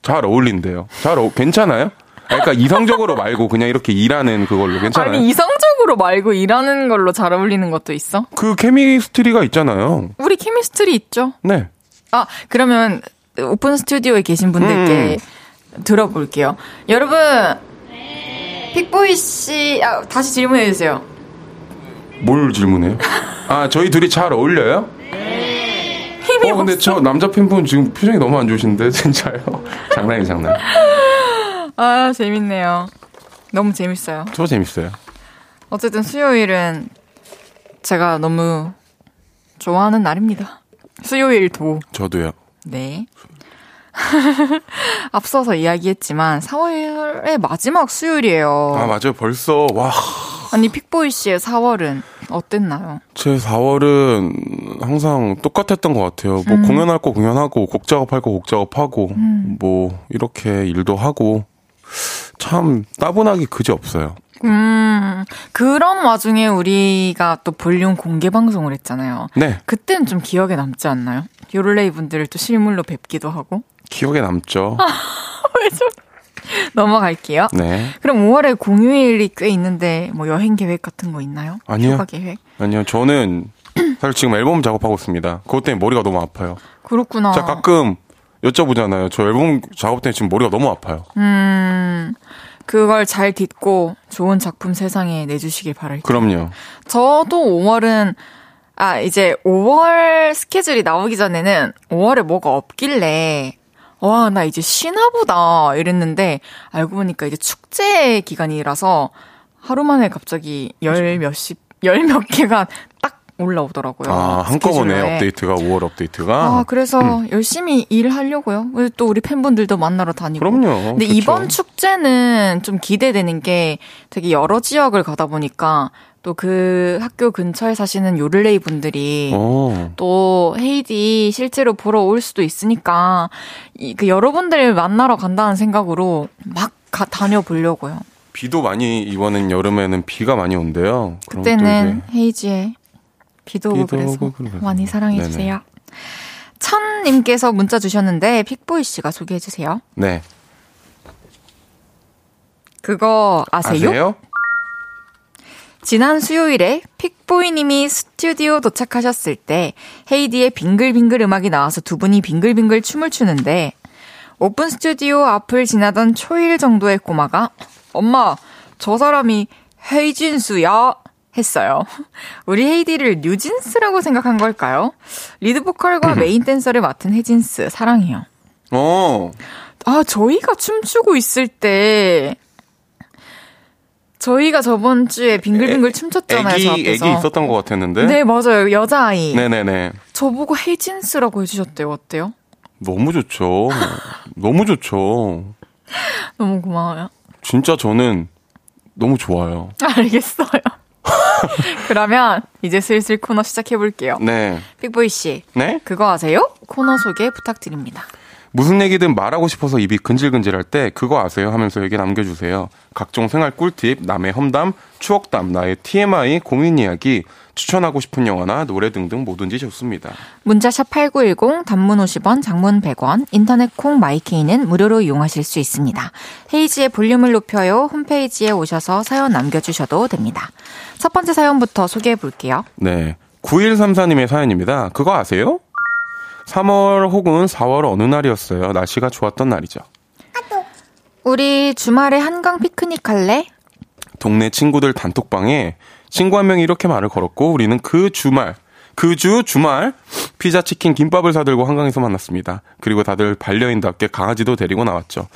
잘 어울린대요. 잘 어, 괜찮아요? 그러니까 이성적으로 말고 그냥 이렇게 일하는 그걸로 괜찮아요? 아니, 이성적으로 말고 일하는 걸로 잘 어울리는 것도 있어? 그 케미스트리가 있잖아요. 우리 케미스트리 있죠? 네. 아, 그러면 오픈 스튜디오에 계신 분들께 들어볼게요. 여러분, 픽보이 씨, 아, 다시 질문해 주세요. 뭘 질문해요? 아, 저희 둘이 잘 어울려요? 힘이 어, 근데 저 남자 팬분 지금 표정이 너무 안 좋으신데, 진짜요? 장난이 장난. 아, 재밌네요. 너무 재밌어요. 저 재밌어요. 어쨌든 수요일은 제가 너무 좋아하는 날입니다. 수요일도. 저도요. 네. 앞서서 이야기했지만 4월의 마지막 수요일이에요. 아, 맞아요. 벌써, 와. 아니 픽보이 씨의 4월은 어땠나요? 제 4월은 항상 똑같았던 것 같아요. 뭐 공연할 거 공연하고, 곡 작업할 거 곡 작업하고, 뭐, 이렇게 일도 하고, 참 따분하기 그지 없어요. 음, 그런 와중에 우리가 또 볼륨 공개 방송을 했잖아요. 네. 그땐 좀 기억에 남지 않나요? 요를레이 분들을 또 실물로 뵙기도 하고. 기억에 남죠. 넘어갈게요. 네. 그럼 5월에 공휴일이 꽤 있는데 뭐 여행 계획 같은 거 있나요? 아니요. 휴가 계획? 아니요, 저는 사실 지금 앨범 작업하고 있습니다. 그것 때문에 머리가 너무 아파요. 그렇구나. 제가 가끔 여쭤보잖아요. 저 앨범 작업 때문에 지금 머리가 너무 아파요. 음, 그걸 잘 딛고 좋은 작품 세상에 내주시길 바랄게요. 그럼요. 저도 5월은 아 이제 5월 스케줄이 나오기 전에는 5월에 뭐가 없길래 와 나 이제 쉬나 보다 이랬는데 알고 보니까 이제 축제 기간이라서 하루 만에 갑자기 열 몇십 열 몇 개가 딱 올라오더라고요. 아, 한꺼번에 스케줄에. 업데이트가 5월 업데이트가. 아, 그래서 음. 열심히 일하려고요. 또 우리 팬분들도 만나러 다니고. 그럼요. 근데 그쵸. 이번 축제는 좀 기대되는 게 되게 여러 지역을 가다 보니까 또 그 학교 근처에 사시는 요를레이 분들이 오. 또 헤이디 실제로 보러 올 수도 있으니까 이, 그 여러분들 만나러 간다는 생각으로 막 가, 다녀보려고요. 비도 많이 이번엔 여름에는 비가 많이 온대요. 그때는 헤이지의 비도 오고 그래서 많이 사랑해 주세요. 천 님께서 문자 주셨는데 픽보이 씨가 소개해 주세요. 네. 그거 아세요? 아세요? 지난 수요일에 픽보이님이 스튜디오 도착하셨을 때 헤이디의 빙글빙글 음악이 나와서 두 분이 빙글빙글 춤을 추는데 오픈 스튜디오 앞을 지나던 초일 정도의 꼬마가 엄마 저 사람이 헤이진스야 했어요. 우리 헤이디를 뉴진스라고 생각한 걸까요? 리드 보컬과 메인 댄서를 맡은 헤진스 사랑해요. 어. 아, 저희가 춤추고 있을 때 저희가 저번 주에 빙글빙글 애, 춤췄잖아요. 애기, 애기 있었던 것 같았는데. 네, 맞아요. 여자아이. 네네네. 저보고 헤이진스라고 해주셨대요. 어때요? 너무 좋죠. 너무 좋죠. 너무 고마워요. 진짜 저는 너무 좋아요. 알겠어요. 그러면 이제 슬슬 코너 시작해 볼게요. 네. 빅보이 씨. 네? 그거 아세요? 코너 소개 부탁드립니다. 무슨 얘기든 말하고 싶어서 입이 근질근질할 때 그거 아세요 하면서 얘기 남겨주세요. 각종 생활 꿀팁, 남의 험담, 추억담, 나의 TMI, 고민 이야기, 추천하고 싶은 영화나 노래 등등 뭐든지 좋습니다. 문자샵 8910, 단문 50원, 장문 100원, 인터넷 콩 마이케이는 무료로 이용하실 수 있습니다. 헤이지의 볼륨을 높여요 홈페이지에 오셔서 사연 남겨주셔도 됩니다. 첫 번째 사연부터 소개해 볼게요. 네. 9134님의 사연입니다. 그거 아세요? 3월 혹은 4월 어느 날이었어요. 날씨가 좋았던 날이죠. 우리 주말에 한강 피크닉 할래? 동네 친구들 단톡방에 친구 한 명이 이렇게 말을 걸었고 우리는 그 주말 그 주 주말 피자 치킨 김밥을 사들고 한강에서 만났습니다. 그리고 다들 반려인답게 강아지도 데리고 나왔죠.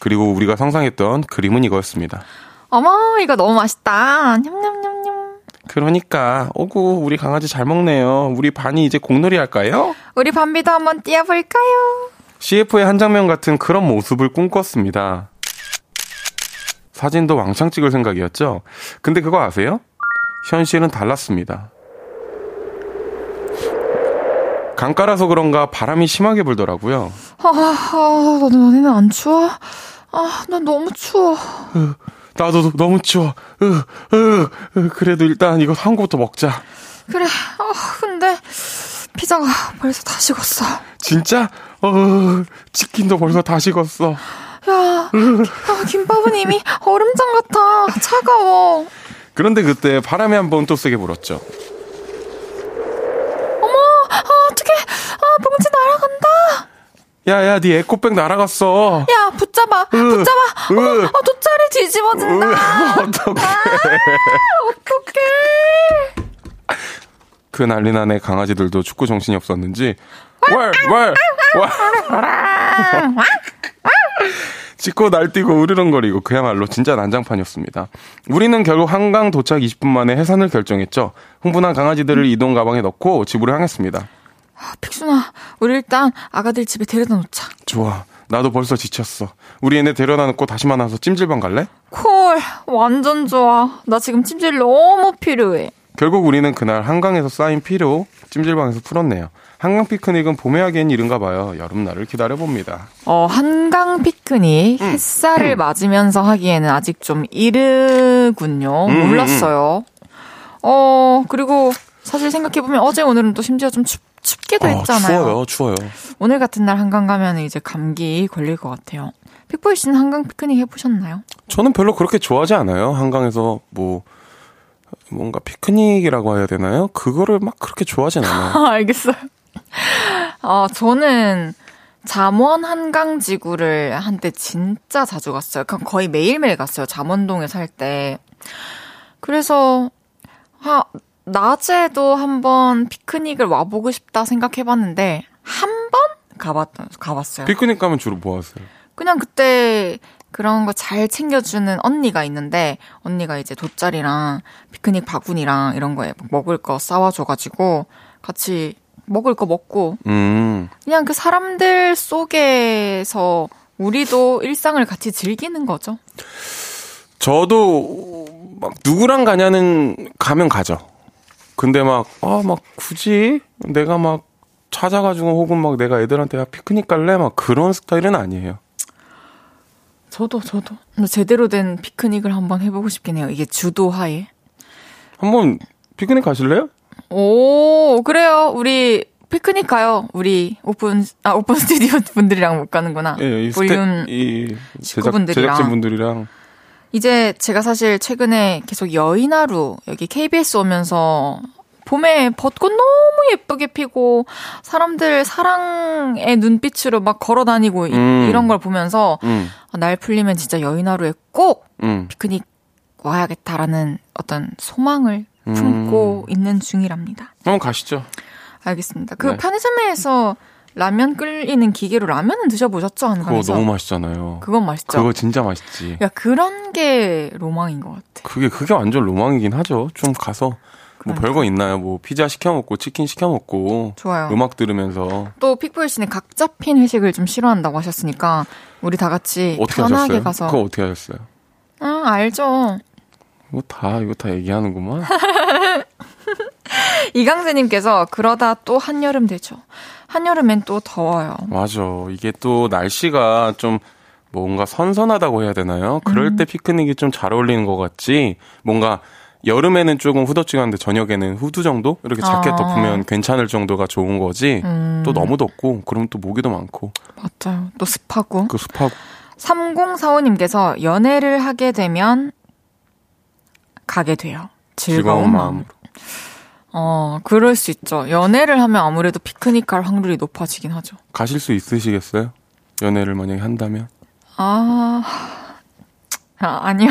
그리고 우리가 상상했던 그림은 이거였습니다. 어머 이거 너무 맛있다. 냠냠냠냠. 그러니까 오구 우리 강아지 잘 먹네요. 우리 반이 이제 공놀이 할까요? 우리 반비도 한번 뛰어볼까요? CF의 한 장면 같은 그런 모습을 꿈꿨습니다. 사진도 왕창 찍을 생각이었죠. 근데 그거 아세요? 현실은 달랐습니다. 강가라서 그런가 바람이 심하게 불더라고요. 아, 아, 너네는 안 추워? 아, 난 너무 추워. 으, 나도 너무 추워. 으, 으, 으, 그래도 일단 이거 한 것부터 먹자. 그래. 아, 근데 피자가 벌써 다 식었어. 진짜? 어, 치킨도 벌써 다 식었어. 야, 야 김밥은 이미 얼음장 같아. 차가워. 그런데 그때 바람이 한 번 또 세게 불었죠. 어머, 아, 어떡해. 아, 봉지 날아간다. 야, 야, 네 에코백 날아갔어. 야, 붙잡아. 으, 붙잡아. 으, 어, 어, 돗자리 뒤집어진다. 어떡해. 아, 어떡해. 그 난리난의 강아지들도 축구 정신이 없었는지, 왈, 왈, 왈. 짖고 날뛰고 으르렁거리고 그야말로 진짜 난장판이었습니다. 우리는 결국 한강 도착 20분 만에 해산을 결정했죠. 흥분한 강아지들을 이동 가방에 넣고 집으로 향했습니다. 아, 픽순아, 우리 일단 아가들 집에 데려다 놓자. 좋아. 나도 벌써 지쳤어. 우리 얘네 데려다 놓고 다시 만나서 찜질방 갈래? 콜, 완전 좋아. 나 지금 찜질 너무 필요해. 결국 우리는 그날 한강에서 쌓인 피로 찜질방에서 풀었네요. 한강 피크닉은 봄에 하기엔 이른가 봐요. 여름날을 기다려봅니다. 어, 한강 피크닉 음. 햇살을 음. 맞으면서 하기에는 아직 좀 이르군요. 음, 음, 음. 몰랐어요. 어, 그리고 사실 생각해보면 어제 오늘은 또 심지어 좀 춥, 춥기도 어, 했잖아요. 추워요, 추워요. 오늘 같은 날 한강 가면 이제 감기 걸릴 것 같아요. 픽보이 씨는 한강 피크닉 해보셨나요? 저는 별로 그렇게 좋아하지 않아요. 한강에서 뭐, 뭔가 피크닉이라고 해야 되나요? 그거를 막 그렇게 좋아하진 않아요. 알겠어요. 어, 저는 잠원 한강 지구를 한때 진짜 자주 갔어요. 그냥 거의 매일매일 갔어요. 잠원동에 살 때. 그래서, 하, 낮에도 한번 피크닉을 와보고 싶다 생각해봤는데, 한 번 가봤, 가봤어요. 피크닉 가면 주로 뭐 하세요? 그냥 그때 그런 거 잘 챙겨주는 언니가 있는데 언니가 이제 돗자리랑 피크닉 바구니랑 이런 거에 먹을 거 싸와줘가지고 같이 먹을 거 먹고 음. 그냥 그 사람들 속에서 우리도 일상을 같이 즐기는 거죠. 저도 막 누구랑 가냐는 가면 가죠. 근데 막, 아, 막 굳이 내가 막 찾아가지고 혹은 막 내가 애들한테 야, 피크닉 갈래? 막 그런 스타일은 아니에요. 저도, 저도. 제대로 된 피크닉을 한번 해보고 싶긴 해요. 이게 주도하에. 한번 피크닉 가실래요? 오, 그래요. 우리 피크닉 가요. 우리 오픈 아 오픈 스튜디오 분들이랑 못 가는구나. 예, 이 볼륨 이 제작, 제작진 분들이랑 이제 제가 사실 최근에 계속 여의나루 여기 KBS 오면서 봄에 벚꽃 너무 예쁘게 피고 사람들 사랑의 눈빛으로 막 걸어 다니고 음. 이런 걸 보면서 음. 아, 날 풀리면 진짜 여인하루에 꼭 음. 피크닉 와야겠다라는 어떤 소망을 품고 음. 있는 중이랍니다. 한번 가시죠. 알겠습니다. 그 네. 편의점에서 라면 끓이는 기계로 라면은 드셔보셨죠? 한강에서? 그거 너무 맛있잖아요. 그건 맛있죠. 그거 진짜 맛있지. 야 그런 게 로망인 것 같아. 그게 그게 완전 로망이긴 하죠. 좀 가서 뭐 별거 있나요? 뭐 피자 시켜 먹고 치킨 시켜 먹고 좋아요. 음악 들으면서 또 픽보이 씨는 각 잡힌 회식을 좀 싫어한다고 하셨으니까 우리 다 같이 편하게 하셨어요? 가서 그거 어떻게 하셨어요? 응 알죠. 이거 다 이거 다 얘기하는구만. 이강재님께서 그러다 또 한여름 되죠. 한여름엔 또 더워요. 맞아. 이게 또 날씨가 좀 뭔가 선선하다고 해야 되나요? 그럴 음. 때 피크닉이 좀 잘 어울리는 것 같지. 뭔가 여름에는 조금 후덥지근한데 저녁에는 후드 정도 이렇게 자켓 아. 덮으면 괜찮을 정도가 좋은 거지. 음. 또 너무 덥고 그러면 또 모기도 많고. 맞아요. 또 습하고. 그 습하고. 3045님께서 연애를 하게 되면 가게 돼요. 즐거운, 즐거운 마음으로. 어, 그럴 수 있죠. 연애를 하면 아무래도 피크닉 갈 확률이 높아지긴 하죠. 가실 수 있으시겠어요? 연애를 만약에 한다면? 아, 아 아니요.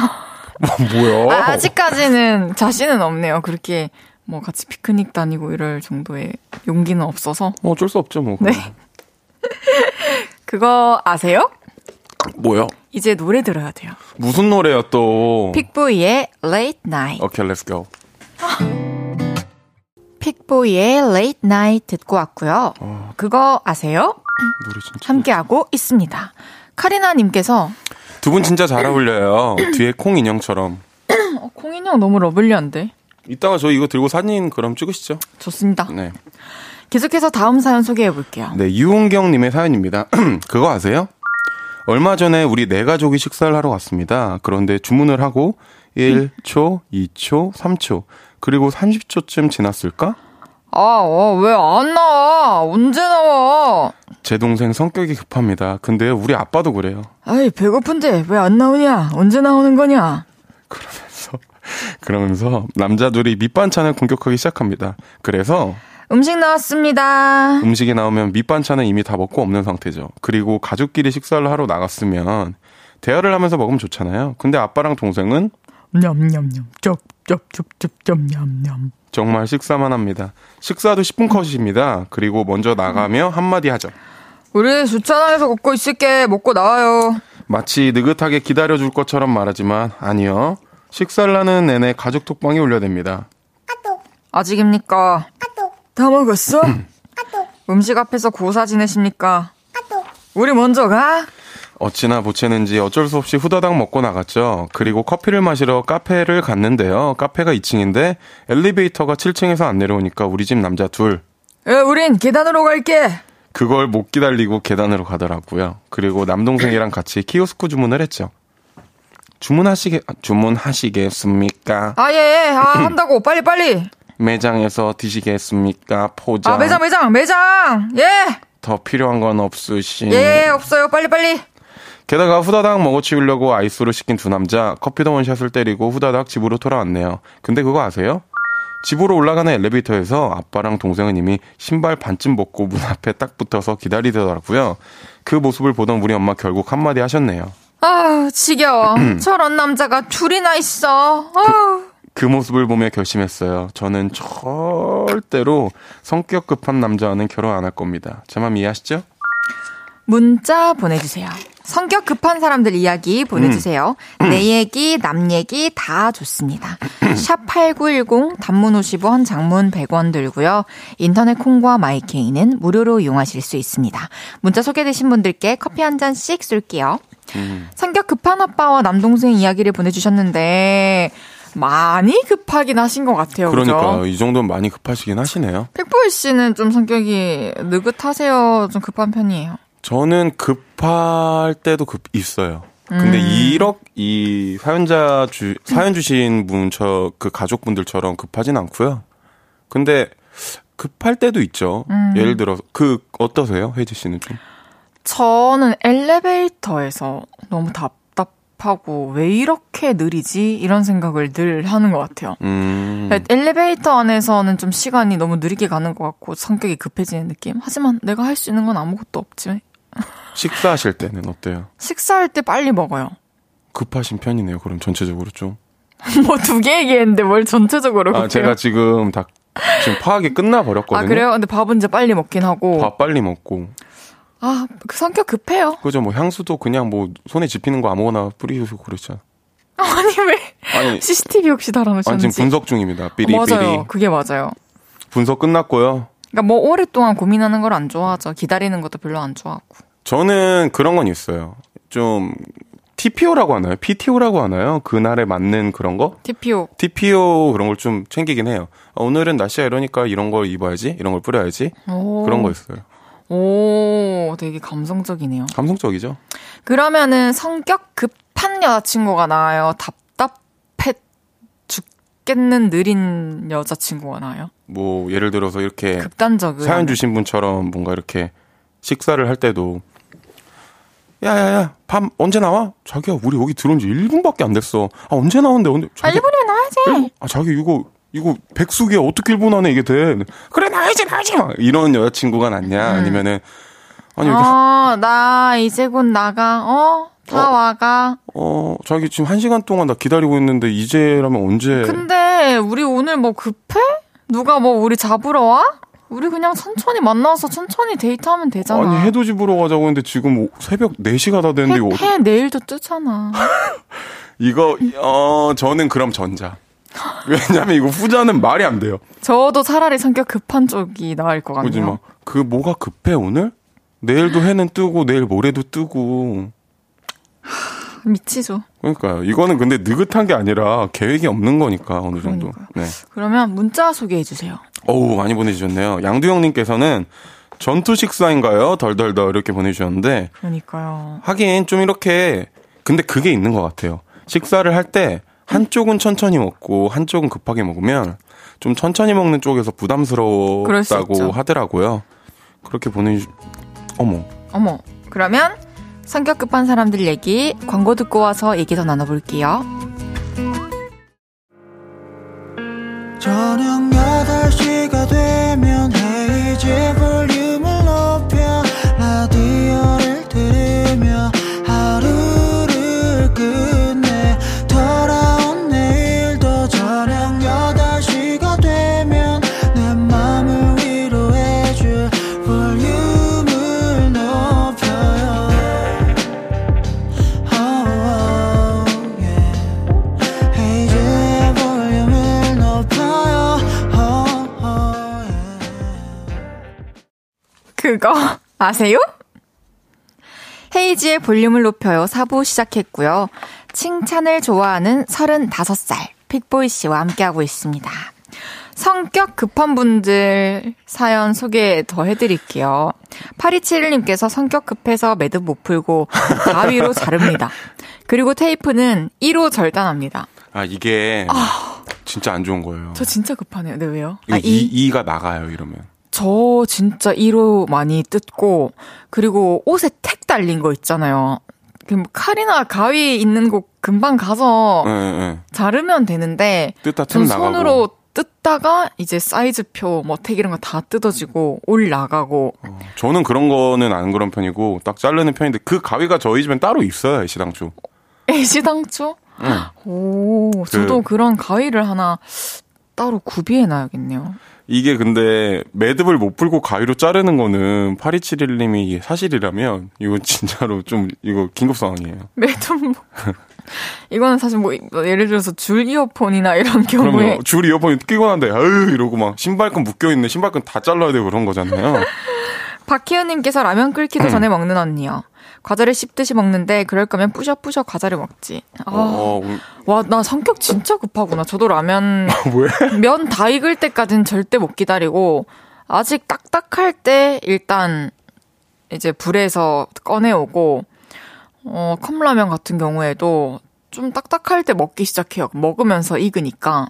뭐, 뭐야? 아, 직까지는 자신은 없네요. 그렇게 뭐 같이 피크닉 다니고 이럴 정도의 용기는 없어서. 뭐 어쩔 수 없죠, 뭐. 네. 그거 아세요? 뭐요? 이제 노래 들어야 돼요. 무슨 노래야 또? 픽보이의 Late Night. 오케이, okay, let's go. 픽보이의 Late Night 듣고 왔고요. 어. 그거 아세요? 노래 진짜 함께하고 있습니다. 카리나님께서 두 분 진짜 잘 어울려요. 뒤에 콩 인형처럼. 어, 콩 인형 너무 러블리한데. 이따가 저 이거 들고 사진 그럼 찍으시죠. 좋습니다. 네. 계속해서 다음 사연 소개해 볼게요. 네, 유은경님의 사연입니다. 그거 아세요? 얼마 전에 우리 네 가족이 식사를 하러 왔습니다. 그런데 주문을 하고 1초, 2초, 3초, 그리고 30초쯤 지났을까? 아, 어, 왜 안 나와? 언제 나와? 제 동생 성격이 급합니다. 근데 우리 아빠도 그래요. 아이, 배고픈데 왜 안 나오냐? 언제 나오는 거냐? 그러면서, 그러면서 남자들이 밑반찬을 공격하기 시작합니다. 그래서 음식 나왔습니다. 음식이 나오면 밑반찬은 이미 다 먹고 없는 상태죠. 그리고 가족끼리 식사를 하러 나갔으면 대화를 하면서 먹으면 좋잖아요. 근데 아빠랑 동생은 냠냠냠 쩝쩝쩝쩝쩝 냠냠 정말 식사만 합니다. 식사도 10분 컷입니다. 그리고 먼저 나가며 한마디 하죠. 우리 주차장에서 걷고 있을게. 먹고 나와요. 마치 느긋하게 기다려줄 것처럼 말하지만 아니요. 식사를 하는 내내 가족 톡방이 울려댑니다. 아직입니까? 다 먹었어? 음식 앞에서 고사 지내십니까? 우리 먼저 가? 어찌나 보채는지 어쩔 수 없이 후다닥 먹고 나갔죠. 그리고 커피를 마시러 카페를 갔는데요. 카페가 2층인데 엘리베이터가 7층에서 안 내려오니까 우리 집 남자 둘. 에, 우린 계단으로 갈게. 그걸 못 기다리고 계단으로 가더라고요. 그리고 남동생이랑 같이 키오스크 주문을 했죠. 주문하시게 주문하시겠습니까? 아 예, 예. 아 한다고 빨리 빨리. 매장에서 드시겠습니까? 포장. 아 매장 매장 매장. 예. 더 필요한 건 없으신. 예 없어요 빨리 빨리. 게다가 후다닥 먹어치우려고 아이스로 시킨 두 남자 커피도 원샷을 때리고 후다닥 집으로 돌아왔네요. 근데 그거 아세요? 집으로 올라가는 엘리베이터에서 아빠랑 동생은 이미 신발 반쯤 벗고 문 앞에 딱 붙어서 기다리더라고요. 그 모습을 보던 우리 엄마 결국 한마디 하셨네요. 아, 지겨워. 저런 남자가 둘이나 있어. 그, 그 모습을 보며 결심했어요. 저는 절대로 성격 급한 남자와는 결혼 안 할 겁니다. 제 맘 이해하시죠? 문자 보내주세요. 성격 급한 사람들 이야기 보내주세요. 음. 내 얘기, 남 얘기 다 좋습니다. 샵 8910 단문 50원, 장문 100원 들고요. 인터넷 콩과 마이케이는 무료로 이용하실 수 있습니다. 문자 소개되신 분들께 커피 한 잔씩 쏠게요. 음. 성격 급한 아빠와 남동생 이야기를 보내주셨는데 많이 급하긴 하신 것 같아요. 그러니까 그죠? 이 정도면 많이 급하시긴 하시네요. 팩보이 씨는 좀 성격이 느긋하세요? 좀 급한 편이에요? 저는 급할 때도 급 있어요. 근데 음. 이렇 이 사연자 주 사연 주신 분 저 그 가족분들처럼 급하진 않고요. 근데 급할 때도 있죠. 음. 예를 들어 그 어떠세요, 혜지 씨는 좀? 저는 엘리베이터에서 너무 답 답하고 왜 이렇게 느리지 이런 생각을 늘 하는 것 같아요. 음. 엘리베이터 안에서는 좀 시간이 너무 느리게 가는 것 같고 성격이 급해지는 느낌. 하지만 내가 할 수 있는 건 아무것도 없지. 식사하실 때는 어때요? 식사할 때 빨리 먹어요. 급하신 편이네요. 그럼 전체적으로 좀. 뭐 두 개 얘기했는데 뭘 전체적으로 아, 급해요? 제가 지금 다 지금 파악이 끝나 버렸거든요. 아 그래요? 근데 밥은 이제 빨리 먹긴 하고. 밥 빨리 먹고. 아, 그 성격 급해요. 그죠. 뭐 향수도 그냥 뭐 손에 집히는 거 아무거나 뿌리고 그렇죠. 아니 왜? 아니 CCTV 혹시 달아놓으셨는지? 아니 지금 분석 중입니다. 삐리 어, 맞아요. 삐리. 그게 맞아요. 분석 끝났고요. 그러니까 뭐 오랫동안 고민하는 걸 안 좋아하죠. 기다리는 것도 별로 안 좋아하고. 저는 그런 건 있어요. 좀 TPO라고 하나요? PTO라고 하나요? 그날에 맞는 그런 거? TPO. TPO 그런 걸 좀 챙기긴 해요. 아, 오늘은 날씨가 이러니까 이런 걸 입어야지, 이런 걸 뿌려야지. 오. 그런 거 있어요. 오, 되게 감성적이네요. 감성적이죠. 그러면은 성격 급한 여자친구가 나아요? 답답해 죽겠는 느린 여자친구가 나아요? 뭐 예를 들어서 이렇게 극단적으로 사연 주신 분처럼 뭔가 이렇게 식사를 할 때도 야야야 밥 언제 나와? 자기야 우리 여기 들어온 지 1분밖에 안 됐어. 아 언제 나온대? 언제? 자기, 아 1분이면 나와야지. 1분? 아 자기 이거 이거 백숙이야 어떻게 1분 안에 이게 돼? 그래 나야지 나야지 막 이런 여자친구가 낫냐 음. 아니면은 아니 여기 어, 나 이제 곧 나가. 어? 다 어, 와가. 어, 자기 지금 한 시간 동안 나 기다리고 있는데 이제라면 언제? 근데 우리 오늘 뭐 급해? 누가 뭐 우리 잡으러 와? 우리 그냥 천천히 만나서 천천히 데이트하면 되잖아. 아니, 해돋이 보러 가자고 했는데 지금 새벽 4시가 다 됐는데 해, 이거. 해 내일도 뜨잖아. 이거, 어, 저는 그럼 전자. 왜냐면 이거 후자는 말이 안 돼요. 저도 차라리 성격 급한 쪽이 나을 것 같네요. 그지 마. 그 뭐가 급해 오늘? 내일도 해는 뜨고 내일 모레도 뜨고. 미치죠. 그러니까요. 이거는 근데 느긋한 게 아니라 계획이 없는 거니까 어느 정도. 그러니까요. 네. 그러면 문자 소개해 주세요. 어우 많이 보내주셨네요. 양두영님께서는 전투 식사인가요? 덜덜덜 이렇게 보내주셨는데. 그러니까요. 하긴 좀 이렇게 근데 그게 있는 것 같아요. 식사를 할 때 한쪽은 천천히 먹고 한쪽은 급하게 먹으면 좀 천천히 먹는 쪽에서 부담스러웠다고 하더라고요. 그렇게 보내주. 어머. 어머. 그러면 성격 급한 사람들 얘기 광고 듣고 와서 얘기 더 나눠볼게요. 저녁 8시가 되면 헤이즈 볼 아세요? 헤이지의 볼륨을 높여요 4부 시작했고요. 칭찬을 좋아하는 35살 픽보이 씨와 함께하고 있습니다. 성격 급한 분들 사연 소개 더 해드릴게요. 8271님께서 성격 급해서 매듭 못 풀고 가위로 자릅니다. 그리고 테이프는 1호 절단합니다. 아, 이게 아, 진짜 안 좋은 거예요. 저 진짜 급하네요. 네, 왜요? 아, 이, 2가 나가요, 이러면. 저 진짜 1호 많이 뜯고, 그리고 옷에 택 달린 거 있잖아요. 그 칼이나 가위 있는 곳 금방 가서 네, 네. 자르면 되는데, 뜯다 전 손으로 나가고. 뜯다가 이제 사이즈표, 뭐 택 이런 거 다 뜯어지고, 올 나가고. 어, 저는 그런 거는 안 그런 편이고, 딱 자르는 편인데, 그 가위가 저희 집엔 따로 있어요, 애시당초. 애시당초? 응. 오, 저도 그, 런 가위를 하나 따로 구비해 놔야겠네요. 이게 근데 매듭을 못 풀고 가위로 자르는 거는 8271님이 사실이라면 이건 진짜로 좀 이거 긴급 상황이에요. 매듭 뭐 이거는 사실 뭐, 뭐 예를 들어서 줄 이어폰이나 이런 경우에 그럼요. 줄 이어폰이 끼고 난데 아유 이러고 막 신발끈 묶여 있는 신발끈 다 잘라야 되고 그런 거잖아요. 박희은님께서 라면 끓기도 전에 먹는 언니요. 과자를 씹듯이 먹는데 그럴 거면 뿌셔뿌셔 과자를 먹지. 아, 어, 어, 와, 나 성격 진짜 급하구나. 저도 라면 면 다 익을 때까지는 절대 못 기다리고 아직 딱딱할 때 일단 이제 불에서 꺼내오고 어, 컵라면 같은 경우에도 좀 딱딱할 때 먹기 시작해요. 먹으면서 익으니까.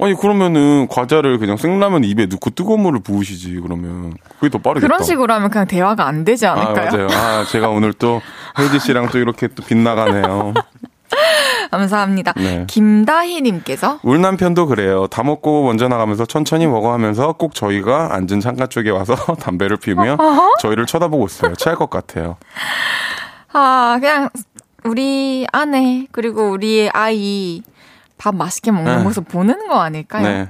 아니 그러면은 과자를 그냥 생라면 입에 넣고 뜨거운 물을 부으시지 그러면 그게 더 빠르겠다. 그런 식으로 하면 그냥 대화가 안 되지 않을까요? 아, 맞아요. 아 제가 오늘 또 헤이지 씨랑 또 이렇게 또 빗나가네요. 감사합니다. 네. 김다희님께서 울 남편도 그래요. 다 먹고 먼저 나가면서 천천히 먹어 하면서 꼭 저희가 앉은 창가 쪽에 와서 담배를 피우며 어허? 저희를 쳐다보고 있어요. 체할 것 같아요. 아 그냥 우리 아내 그리고 우리 아이 밥 맛있게 먹는 네. 모습 보는 거 아닐까요? 네.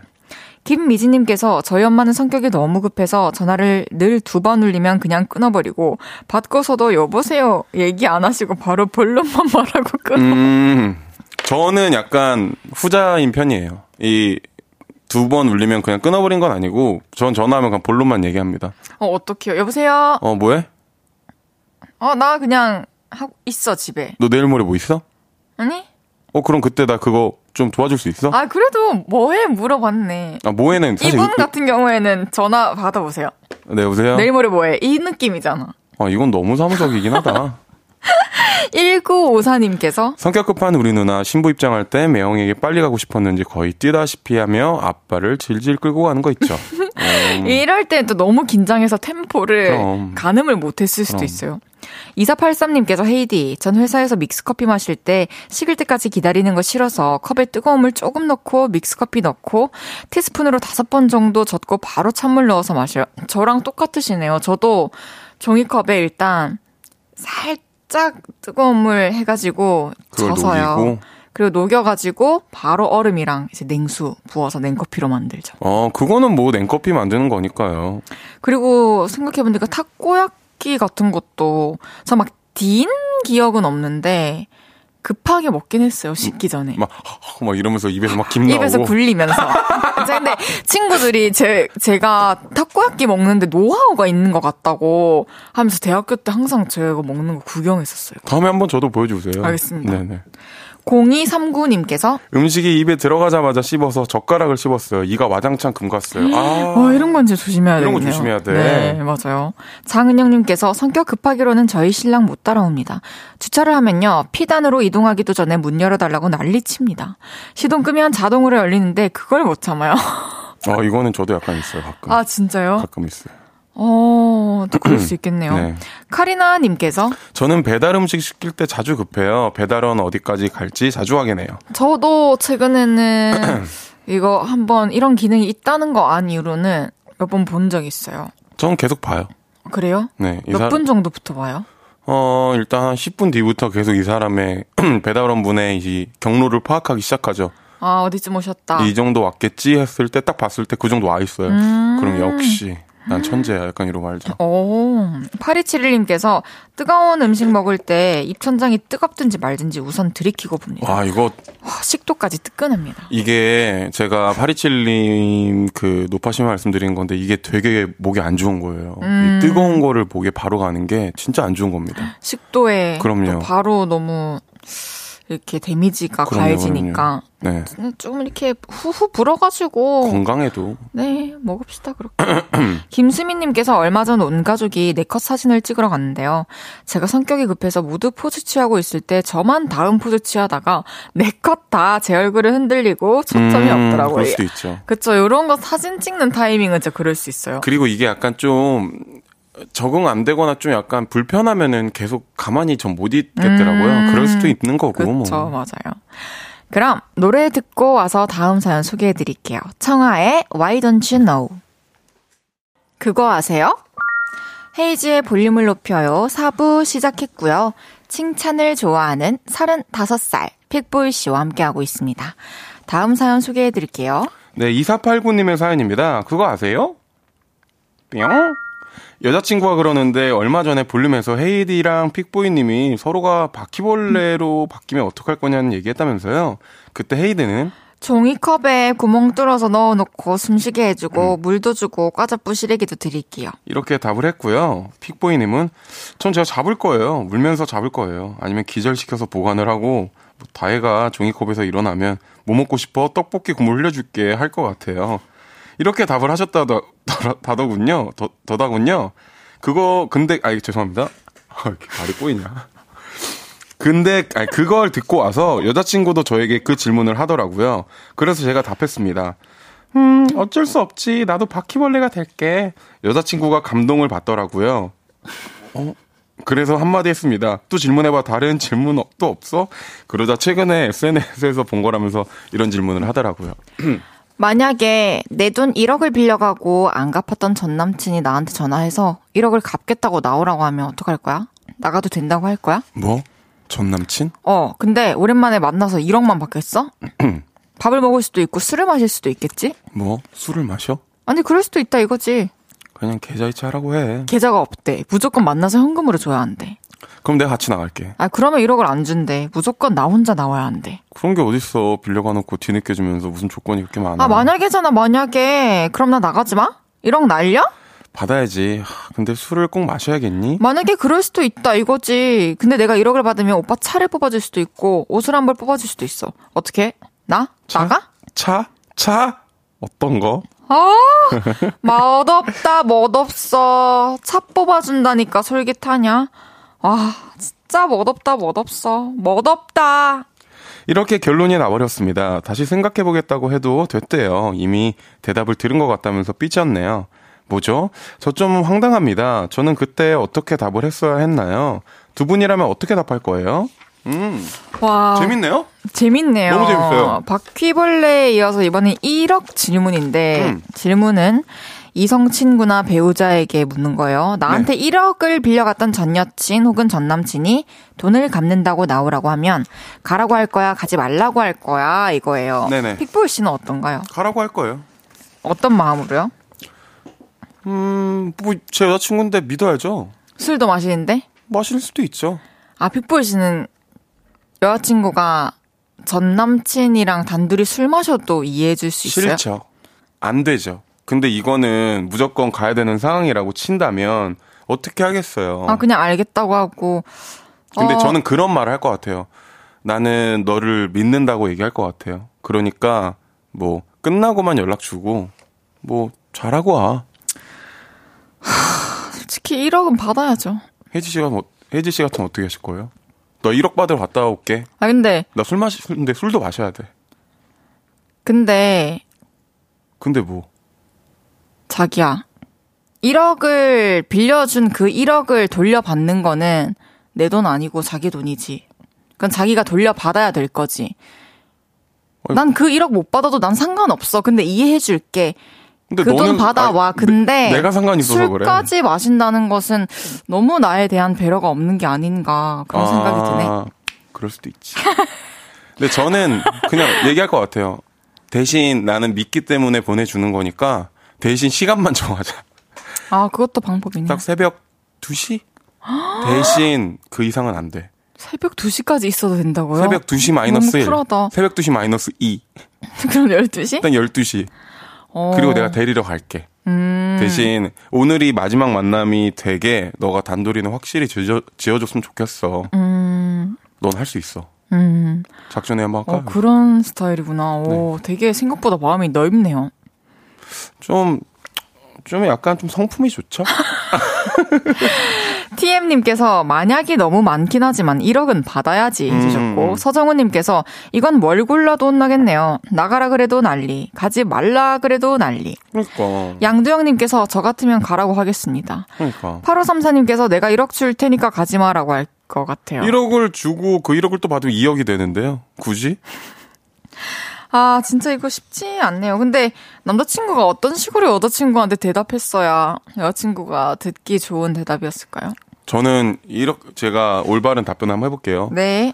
김미진님께서 저희 엄마는 성격이 너무 급해서 전화를 늘 두 번 울리면 그냥 끊어버리고 받고서도 여보세요 얘기 안 하시고 바로 본론만 말하고 끊어. 음, 저는 약간 후자인 편이에요. 이 두 번 울리면 그냥 끊어버린 건 아니고 전 전화하면 그냥 본론만 얘기합니다. 어 어떡해요? 여보세요. 어 뭐해? 어 나 그냥 하고 있어 집에. 너 내일 모레 뭐 있어? 아니. 어 그럼 그때 나 그거 좀 도와줄 수 있어? 아, 그래도 뭐해 물어봤네. 아, 뭐해는 사실 이분 같은 경우에는 전화 받아보세요. 네, 여보세요? 내일 모레 뭐해? 이 느낌이잖아. 아, 이건 너무 사무적이긴 하다. 1954님께서 성격 급한 우리 누나 신부 입장할 때 매형에게 빨리 가고 싶었는지 거의 뛰다시피 하며 아빠를 질질 끌고 가는 거 있죠. 음. 이럴 때 또 너무 긴장해서 템포를 그럼. 가늠을 못했을 수도 그럼. 있어요. 2483님께서 헤이디, 전 회사에서 믹스커피 마실 때 식을 때까지 기다리는 거 싫어서 컵에 뜨거운 물 조금 넣고 믹스커피 넣고 티스푼으로 다섯 번 정도 젓고 바로 찬물 넣어서 마셔요. 저랑 똑같으시네요. 저도 종이컵에 일단 살 짝 뜨거운 물 해가지고. 녹이고. 그리고 녹여가지고 바로 얼음이랑 이제 냉수 부어서 냉커피로 만들죠. 어, 그거는 뭐 냉커피 만드는 거니까요. 그리고 생각해보니까 타코야끼 같은 것도 저 막 딘 기억은 없는데 급하게 먹긴 했어요. 식기 전에. 막, 막 이러면서 입에서 막 김 나오고. 입에서 굴리면서. 근데 친구들이 제, 제가 타코야끼 먹는데 노하우가 있는 것 같다고 하면서 대학교 때 항상 제가 먹는 거 구경했었어요. 다음에 한번 저도 보여주세요. 알겠습니다. 네네. 0239님께서 음식이 입에 들어가자마자 씹어서 젓가락을 씹었어요. 이가 와장창 금갔어요. 아, 어, 이런 건 진짜 조심해야 돼요. 이런 거 조심해야 돼. 네, 맞아요. 장은영님께서 성격 급하기로는 저희 신랑 못 따라옵니다. 주차를 하면요 피단으로 이동하기도 전에 문 열어달라고 난리칩니다. 시동 끄면 자동으로 열리는데 그걸 못 참아요. 아 이거는 저도 약간 있어요 가끔. 아 진짜요? 가끔 있어요. 어, 또 그럴 수 있겠네요. 네. 카리나님께서 저는 배달 음식 시킬 때 자주 급해요. 배달원 어디까지 갈지 자주 확인해요. 저도 최근에는 이거 한번 이런 기능이 있다는 거 안 이후로는 몇 번 본 적 있어요. 저는 계속 봐요. 그래요? 네. 몇 분 정도부터 봐요? 어, 일단 한 10분 뒤부터 계속 이 사람의 배달원 분의 이 경로를 파악하기 시작하죠. 아, 어디쯤 오셨다. 이 정도 왔겠지 했을 때 딱 봤을 때 그 정도 와 있어요. 음~ 그럼 역시 난 천재야. 약간 이러고 말죠. 오, 8271님께서 뜨거운 음식 먹을 때 입천장이 뜨겁든지 말든지 우선 들이키고 봅니다. 와, 이거. 와, 식도까지 뜨끈합니다. 이게 제가 8271님 그 노파심 말씀드린 건데 이게 되게 목에 안 좋은 거예요. 음. 이 뜨거운 거를 목에 바로 가는 게 진짜 안 좋은 겁니다. 식도에 그럼요. 바로 너무 이렇게 데미지가 그럼요, 가해지니까 그럼요. 네. 좀 이렇게 후후 불어가지고 건강에도. 네 먹읍시다 그렇게. 김수민님께서 얼마 전 온 가족이 네컷 사진을 찍으러 갔는데요. 제가 성격이 급해서 모두 포즈 취하고 있을 때 저만 다음 포즈 취하다가 네컷 다 제 얼굴을 흔들리고 초점이 음, 없더라고요. 그럴 수도 있죠. 그쵸 이런 거 사진 찍는 타이밍은 진짜 그럴 수 있어요. 그리고 이게 약간 좀 적응 안 되거나 좀 약간 불편하면은 계속 가만히 전 못 있겠더라고요. 음, 그럴 수도 있는 거고. 그렇죠, 뭐. 맞아요. 그럼 노래 듣고 와서 다음 사연 소개해 드릴게요. 청하의 Why Don't You Know. 그거 아세요? 헤이지의 볼륨을 높여요. 4부 시작했고요. 칭찬을 좋아하는 35살 픽보이 씨와 함께하고 있습니다. 다음 사연 소개해 드릴게요. 네, 2489님의 사연입니다. 그거 아세요? 뿅? 여자친구가 그러는데 얼마 전에 볼륨에서 헤이디랑 픽보이님이 서로가 바퀴벌레로 바뀌면 어떡할 거냐는 얘기했다면서요. 그때 헤이디는 종이컵에 구멍 뚫어서 넣어놓고 숨쉬게 해주고 음. 물도 주고 과자 부시래기도 드릴게요. 이렇게 답을 했고요. 픽보이님은 전 제가 잡을 거예요. 물면서 잡을 거예요. 아니면 기절시켜서 보관을 하고 뭐 다혜가 종이컵에서 일어나면 뭐 먹고 싶어 떡볶이 국물 흘려줄게 할 것 같아요. 이렇게 답을 하셨다 더군요. 더, 더다군요. 그거 근데 아 죄송합니다. 아, 이렇게 발이 꼬이냐. 근데 아니, 그걸 듣고 와서 여자친구도 저에게 그 질문을 하더라고요. 그래서 제가 답했습니다. 음, 어쩔 수 없지. 나도 바퀴벌레가 될게. 여자친구가 감동을 받더라고요. 어? 그래서 한마디 했습니다. 또 질문해봐. 다른 질문 또 없어? 그러자 최근에 SNS에서 본 거라면서 이런 질문을 하더라고요. 만약에 내 돈 1억을 빌려가고 안 갚았던 전 남친이 나한테 전화해서 1억을 갚겠다고 나오라고 하면 어떡할 거야? 나가도 된다고 할 거야? 뭐? 전 남친? 어, 근데 오랜만에 만나서 1억만 받겠어? 밥을 먹을 수도 있고 술을 마실 수도 있겠지? 뭐? 술을 마셔? 아니, 그럴 수도 있다 이거지. 그냥 계좌이체 하라고 해. 계좌가 없대. 무조건 만나서 현금으로 줘야 한대. 그럼 내가 같이 나갈게. 아, 그러면 1억을 안 준대. 무조건 나 혼자 나와야 한대. 그런 게 어딨어. 빌려가 놓고 뒤늦게 주면서 무슨 조건이 그렇게 많아. 아, 만약에잖아, 만약에. 그럼 나 나가지 마? 1억 날려? 받아야지. 근데 술을 꼭 마셔야겠니? 만약에 그럴 수도 있다 이거지. 근데 내가 1억을 받으면 오빠 차를 뽑아줄 수도 있고 옷을 한 벌 뽑아줄 수도 있어. 어떻게? 나? 차? 나가? 차? 차? 어떤 거? 아, 맛없다, 멋없어. 차 뽑아준다니까 솔깃하냐? 와, 진짜 멋없다, 멋없어. 멋없다. 이렇게 결론이 나버렸습니다. 다시 생각해보겠다고 해도 됐대요. 이미 대답을 들은 것 같다면서 삐졌네요. 뭐죠? 저 좀 황당합니다. 저는 그때 어떻게 답을 했어야 했나요? 두 분이라면 어떻게 답할 거예요? 음. 와. 재밌네요? 재밌네요. 너무 재밌어요. 바퀴벌레에 이어서 이번엔 1억 질문인데, 음. 질문은 이성 친구나 배우자에게 묻는 거예요. 나한테 네. 1억을 빌려갔던 전 여친 혹은 전 남친이 돈을 갚는다고 나오라고 하면 가라고 할 거야, 가지 말라고 할 거야 이거예요. 네네. 픽볼 씨는 어떤가요? 가라고 할 거예요. 어떤 마음으로요? 음, 뭐, 제 여자친구인데 믿어야죠. 술도 마시는데? 마실 수도 있죠. 아, 픽보이 씨는 여자친구가 전 남친이랑 단둘이 술 마셔도 이해해 줄 수 있어요? 싫죠. 안 되죠. 근데 이거는 무조건 가야 되는 상황이라고 친다면 어떻게 하겠어요. 아, 그냥 알겠다고 하고. 근데 어... 저는 그런 말을 할 것 같아요. 나는 너를 믿는다고 얘기할 것 같아요. 그러니까 뭐 끝나고만 연락 주고 뭐 잘하고 와. 솔직히 1억은 받아야죠. 혜지 씨가 뭐, 혜지 씨 같으면 어떻게 하실 거예요? 너 1억 받으러 갔다 올게. 아, 근데. 나 술 마시, 근데 술도 마셔야 돼. 근데. 근데 뭐? 자기야. 1억을 빌려준 그 1억을 돌려받는 거는 내 돈 아니고 자기 돈이지. 그건 자기가 돌려받아야 될 거지. 난 그 1억 못 받아도 난 상관없어. 근데 이해해 줄게. 그돈 받아와. 근데 내, 가 상관이 있어서 그래. 술까지 마신다는 것은 너무 나에 대한 배려가 없는 게 아닌가 그런 아, 생각이 드네. 그럴 수도 있지. 근데 저는 그냥 얘기할 것 같아요. 대신 나는 믿기 때문에 보내주는 거니까 대신 시간만 정하자. 아, 그것도 방법이네. 딱 새벽 2시? 대신 그 이상은 안 돼. 새벽 2시까지 있어도 된다고요? 새벽 2시 마이너스 1. 새벽 2시 마이너스 2. 그럼 12시? 일단 12시. 어. 그리고 내가 데리러 갈게. 음. 대신 오늘이 마지막 만남이 되게 너가 단둘이는 확실히 지어, 지어 줬으면 좋겠어. 음. 넌할 수 있어. 음. 작전에 한번 할까? 어, 그런 스타일이구나. 오, 네. 되게 생각보다 마음이 넓네요. 좀, 좀 약간 좀 성품이 좋죠? TM님께서 만약이 너무 많긴 하지만 1억은 받아야지 해주셨고, 음. 서정우님께서 이건 뭘 골라도 혼나겠네요. 나가라 그래도 난리, 가지 말라 그래도 난리. 그러니까. 양두영님께서 저 같으면 가라고 하겠습니다. 그러니까. 8534님께서 내가 1억 줄 테니까 가지 마라고 할 것 같아요. 1억을 주고 그 1억을 또 받으면 2억이 되는데요. 굳이? 아, 진짜 이거 쉽지 않네요. 근데 남자친구가 어떤 식으로 여자친구한테 대답했어야 여자친구가 듣기 좋은 대답이었을까요? 저는 1억, 제가 올바른 답변 한번 해볼게요. 네.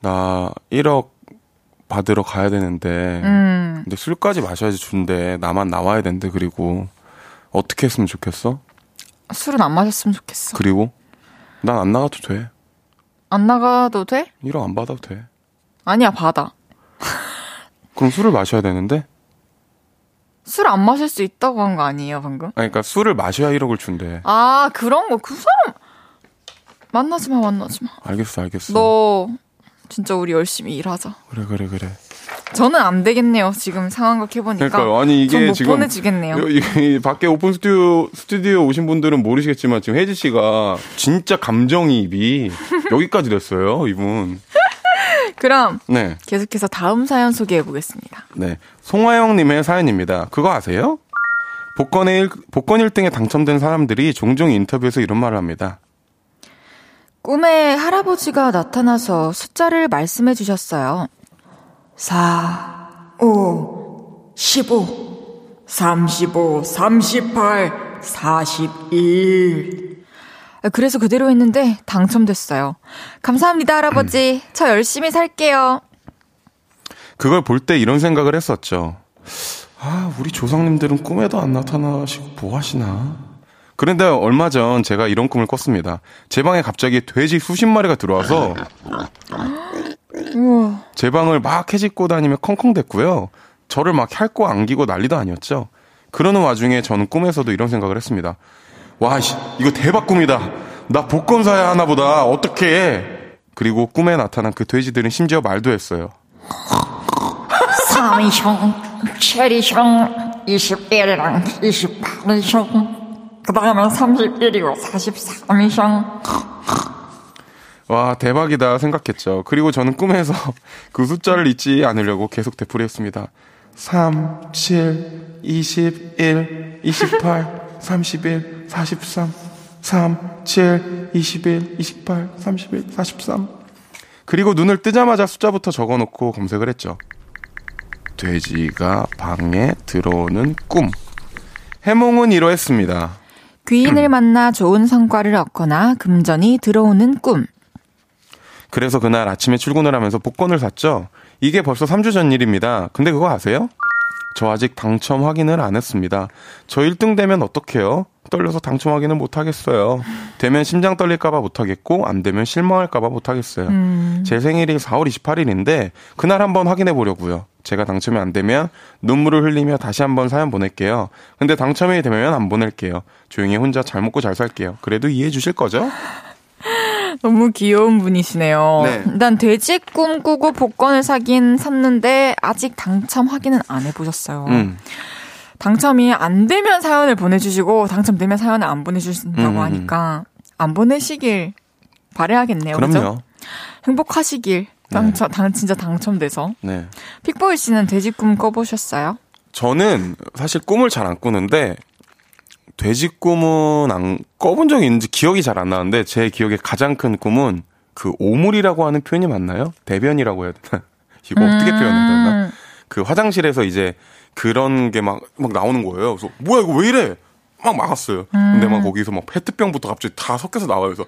나 1억 받으러 가야 되는데 음. 근데 술까지 마셔야지 준대 나만 나와야 된대 그리고 어떻게 했으면 좋겠어? 술은 안 마셨으면 좋겠어. 그리고 난 안 나가도 돼. 안 나가도 돼? 1억 안 받아도 돼. 아니야 받아. 그럼 술을 마셔야 되는데? 술 안 마실 수 있다고 한 거 아니에요 방금? 아니, 그러니까 술을 마셔야 1억을 준대. 아 그런 거 그 사람 만나지 마 만나지 마. 알겠어 알겠어. 너 진짜 우리 열심히 일하자. 그래 그래 그래. 저는 안 되겠네요. 지금 상황 그렇게 보니까. 그러니까 아니 이게 지금 보내주겠네요. 이, 이, 밖에 오픈 스튜디오 스튜디오 오신 분들은 모르시겠지만 지금 혜지 씨가 진짜 감정이입이 여기까지 됐어요. 이분. 그럼 네. 계속해서 다음 사연 소개해 보겠습니다. 네. 송화영 님의 사연입니다. 그거 아세요? 복권 1, 복권 1등에 당첨된 사람들이 종종 인터뷰에서 이런 말을 합니다. 꿈에 할아버지가 나타나서 숫자를 말씀해 주셨어요. 4, 5, 15, 35, 38, 41. 그래서 그대로 했는데 당첨됐어요. 감사합니다, 할아버지. 저 열심히 살게요. 그걸 볼 때 이런 생각을 했었죠. 아, 우리 조상님들은 꿈에도 안 나타나시고 뭐 하시나? 그런데 얼마 전 제가 이런 꿈을 꿨습니다. 제 방에 갑자기 돼지 수십 마리가 들어와서 제 방을 막 해집고 다니며 컹컹댔고요. 저를 막 핥고 안기고 난리도 아니었죠. 그러는 와중에 저는 꿈에서도 이런 생각을 했습니다. 와, 이거 대박 꿈이다. 나 복권 사야 하나 보다. 어떻게 그리고 꿈에 나타난 그 돼지들은 심지어 말도 했어요. 3이형, 7이형, 21이랑 28이형, 그 다음에 31이고 43이형. 와, 대박이다 생각했죠. 그리고 저는 꿈에서 그 숫자를 잊지 않으려고 계속 되풀이 했습니다. 3, 7, 21, 28, 31, 43, 3, 7, 21, 28, 31, 43. 그리고 눈을 뜨자마자 숫자부터 적어 놓고 검색을 했죠. 돼지가 방에 들어오는 꿈. 해몽은 이러했습니다. 귀인을 만나 좋은 성과를 얻거나 금전이 들어오는 꿈. 그래서 그날 아침에 출근을 하면서 복권을 샀죠. 이게 벌써 3주 전 일입니다. 근데 그거 아세요? 저 아직 당첨 확인을 안 했습니다. 저 1등 되면 어떡해요? 떨려서 당첨 확인을 못 하겠어요. 되면 심장 떨릴까봐 못 하겠고, 안 되면 실망할까봐 못 하겠어요. 음. 제 생일이 4월 28일인데, 그날 한번 확인해 보려고요. 제가 당첨이 안 되면 눈물을 흘리며 다시 한번 사연 보낼게요. 근데 당첨이 되면 안 보낼게요. 조용히 혼자 잘 먹고 잘 살게요. 그래도 이해해 주실 거죠? 너무 귀여운 분이시네요. 네. 일단 돼지 꿈꾸고 복권을 사긴 샀는데 아직 당첨 확인은 안 해보셨어요. 음. 당첨이 안 되면 사연을 보내주시고 당첨되면 사연을 안 보내주신다고 음. 하니까 안 보내시길 바래야겠네요. 그럼요. 그죠? 행복하시길 당첨, 네. 당, 진짜 당첨돼서. 네. 픽보이 씨는 돼지 꿈 꿔보셨어요? 저는 사실 꿈을 잘 안 꾸는데 돼지 꿈은 안 꿔본 적이 있는지 기억이 잘 안 나는데 제 기억에 가장 큰 꿈은 그 오물이라고 하는 표현이 맞나요? 대변이라고 해야 되나? 이거 음. 어떻게 표현해야 되나? 그 화장실에서 이제 그런 게 막 막 나오는 거예요. 그래서 뭐야 이거 왜 이래? 막 막았어요. 음. 근데 막 거기서 막 페트병부터 갑자기 다 섞여서 나와요. 그래서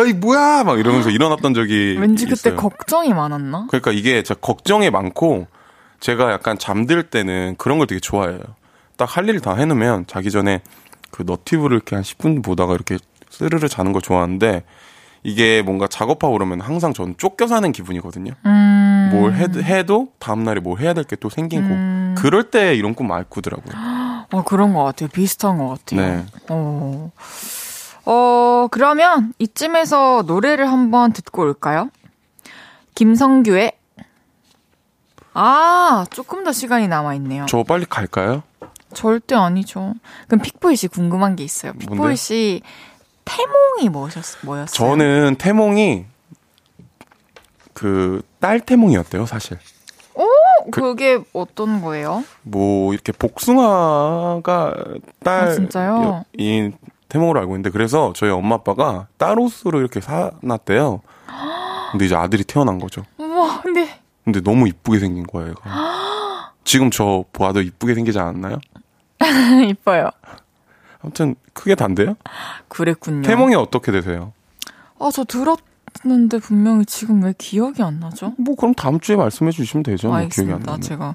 으, 이 뭐야? 막 이러면서 일어났던 적이 왠지 그때 있어요. 걱정이 많았나? 그러니까 이게 제 걱정이 많고 제가 약간 잠들 때는 그런 걸 되게 좋아해요. 딱 할 일 다 해놓으면 자기 전에 그 너티브를 이렇게 한 10분 보다가 이렇게 스르르 자는 걸 좋아하는데 이게 뭔가 작업하고 그러면 항상 저는 쫓겨 사는 기분이거든요. 음. 뭘 해, 해도 다음날에 뭘 해야 될 게 또 생기고 음. 그럴 때 이런 꿈 많이 꾸더라고요. 어, 그런 것 같아요. 비슷한 것 같아요. 네. 어. 어, 그러면 이쯤에서 노래를 한번 듣고 올까요? 김성규의 아, 조금 더 시간이 남아있네요. 저 빨리 갈까요? 절대 아니죠. 그럼 픽보이 씨 궁금한 게 있어요. 픽보이 씨 태몽이 뭐였, 뭐였어요? 저는 태몽이 그 딸 태몽이었대요, 사실. 오, 그, 그게 어떤 거예요? 뭐 이렇게 복숭아가 딸인 아, 태몽으로 알고 있는데 그래서 저희 엄마 아빠가 딸 옷으로 이렇게 사놨대요. 근데 이제 아들이 태어난 거죠. 우와, 근데 근데 너무 이쁘게 생긴 거예요, 얘가. 지금 저 봐도 이쁘게 생기지 않았나요? 이뻐요. 아무튼 크게 단데요? 그랬군요. 태몽이 어떻게 되세요? 아, 저 들었 했는데 분명히 지금 왜 기억이 안 나죠? 뭐 그럼 다음 주에 말씀해 주시면 되죠. 뭐 알겠습니다. 기억이 안 나면. 제가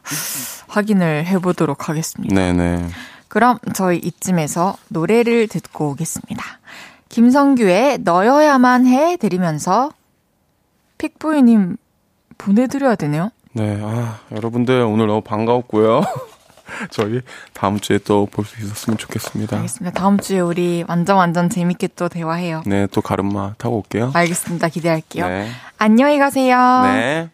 확인을 해보도록 하겠습니다. 네네. 그럼 저희 이쯤에서 노래를 듣고 오겠습니다. 김성규의 너여야만 해 드리면서 픽보이님 보내드려야 되네요. 네, 아, 여러분들 오늘 너무 반가웠고요. 저희 다음 주에 또 볼 수 있었으면 좋겠습니다. 알겠습니다. 다음 주에 우리 완전 완전 재밌게 또 대화해요. 네, 또 가름마 타고 올게요. 알겠습니다. 기대할게요. 네. 안녕히 가세요. 네.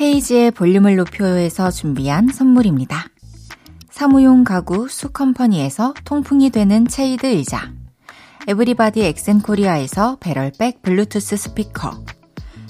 헤이즈의 볼륨을 높여요에서 준비한 선물입니다. 사무용 가구 수컴퍼니에서 통풍이 되는 체이드 의자 에브리바디 엑센코리아에서 배럴백 블루투스 스피커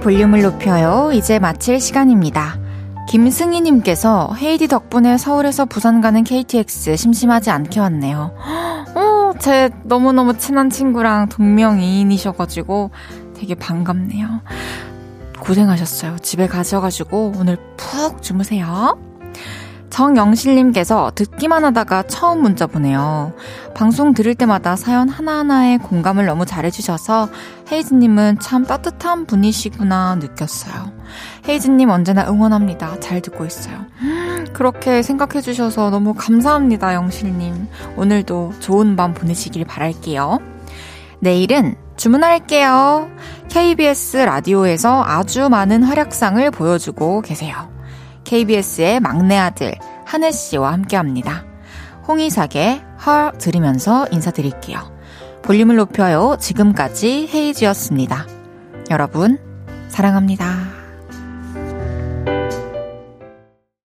볼륨을 높여요. 이제 마칠 시간입니다. 김승희님께서 헤이디 덕분에 서울에서 부산 가는 KTX 심심하지 않게 왔네요. 어, 제 너무너무 친한 친구랑 동명이인이셔가지고 되게 반갑네요. 고생하셨어요. 집에 가셔가지고 오늘 푹 주무세요. 정영실님께서 듣기만 하다가 처음 문자 보내요. 방송 들을 때마다 사연 하나하나에 공감을 너무 잘해주셔서 헤이즈님은 참 따뜻한 분이시구나 느꼈어요. 헤이즈님 언제나 응원합니다. 잘 듣고 있어요. 그렇게 생각해주셔서 너무 감사합니다, 영실님. 오늘도 좋은 밤 보내시길 바랄게요. 내일은 주문할게요. KBS 라디오에서 아주 많은 활약상을 보여주고 계세요. KBS의 막내 아들 하늘 씨와 함께 합니다. 홍의삭의 헐 들으면서 인사드릴게요. 볼륨을 높여요. 지금까지 헤이즈였습니다. 여러분, 사랑합니다.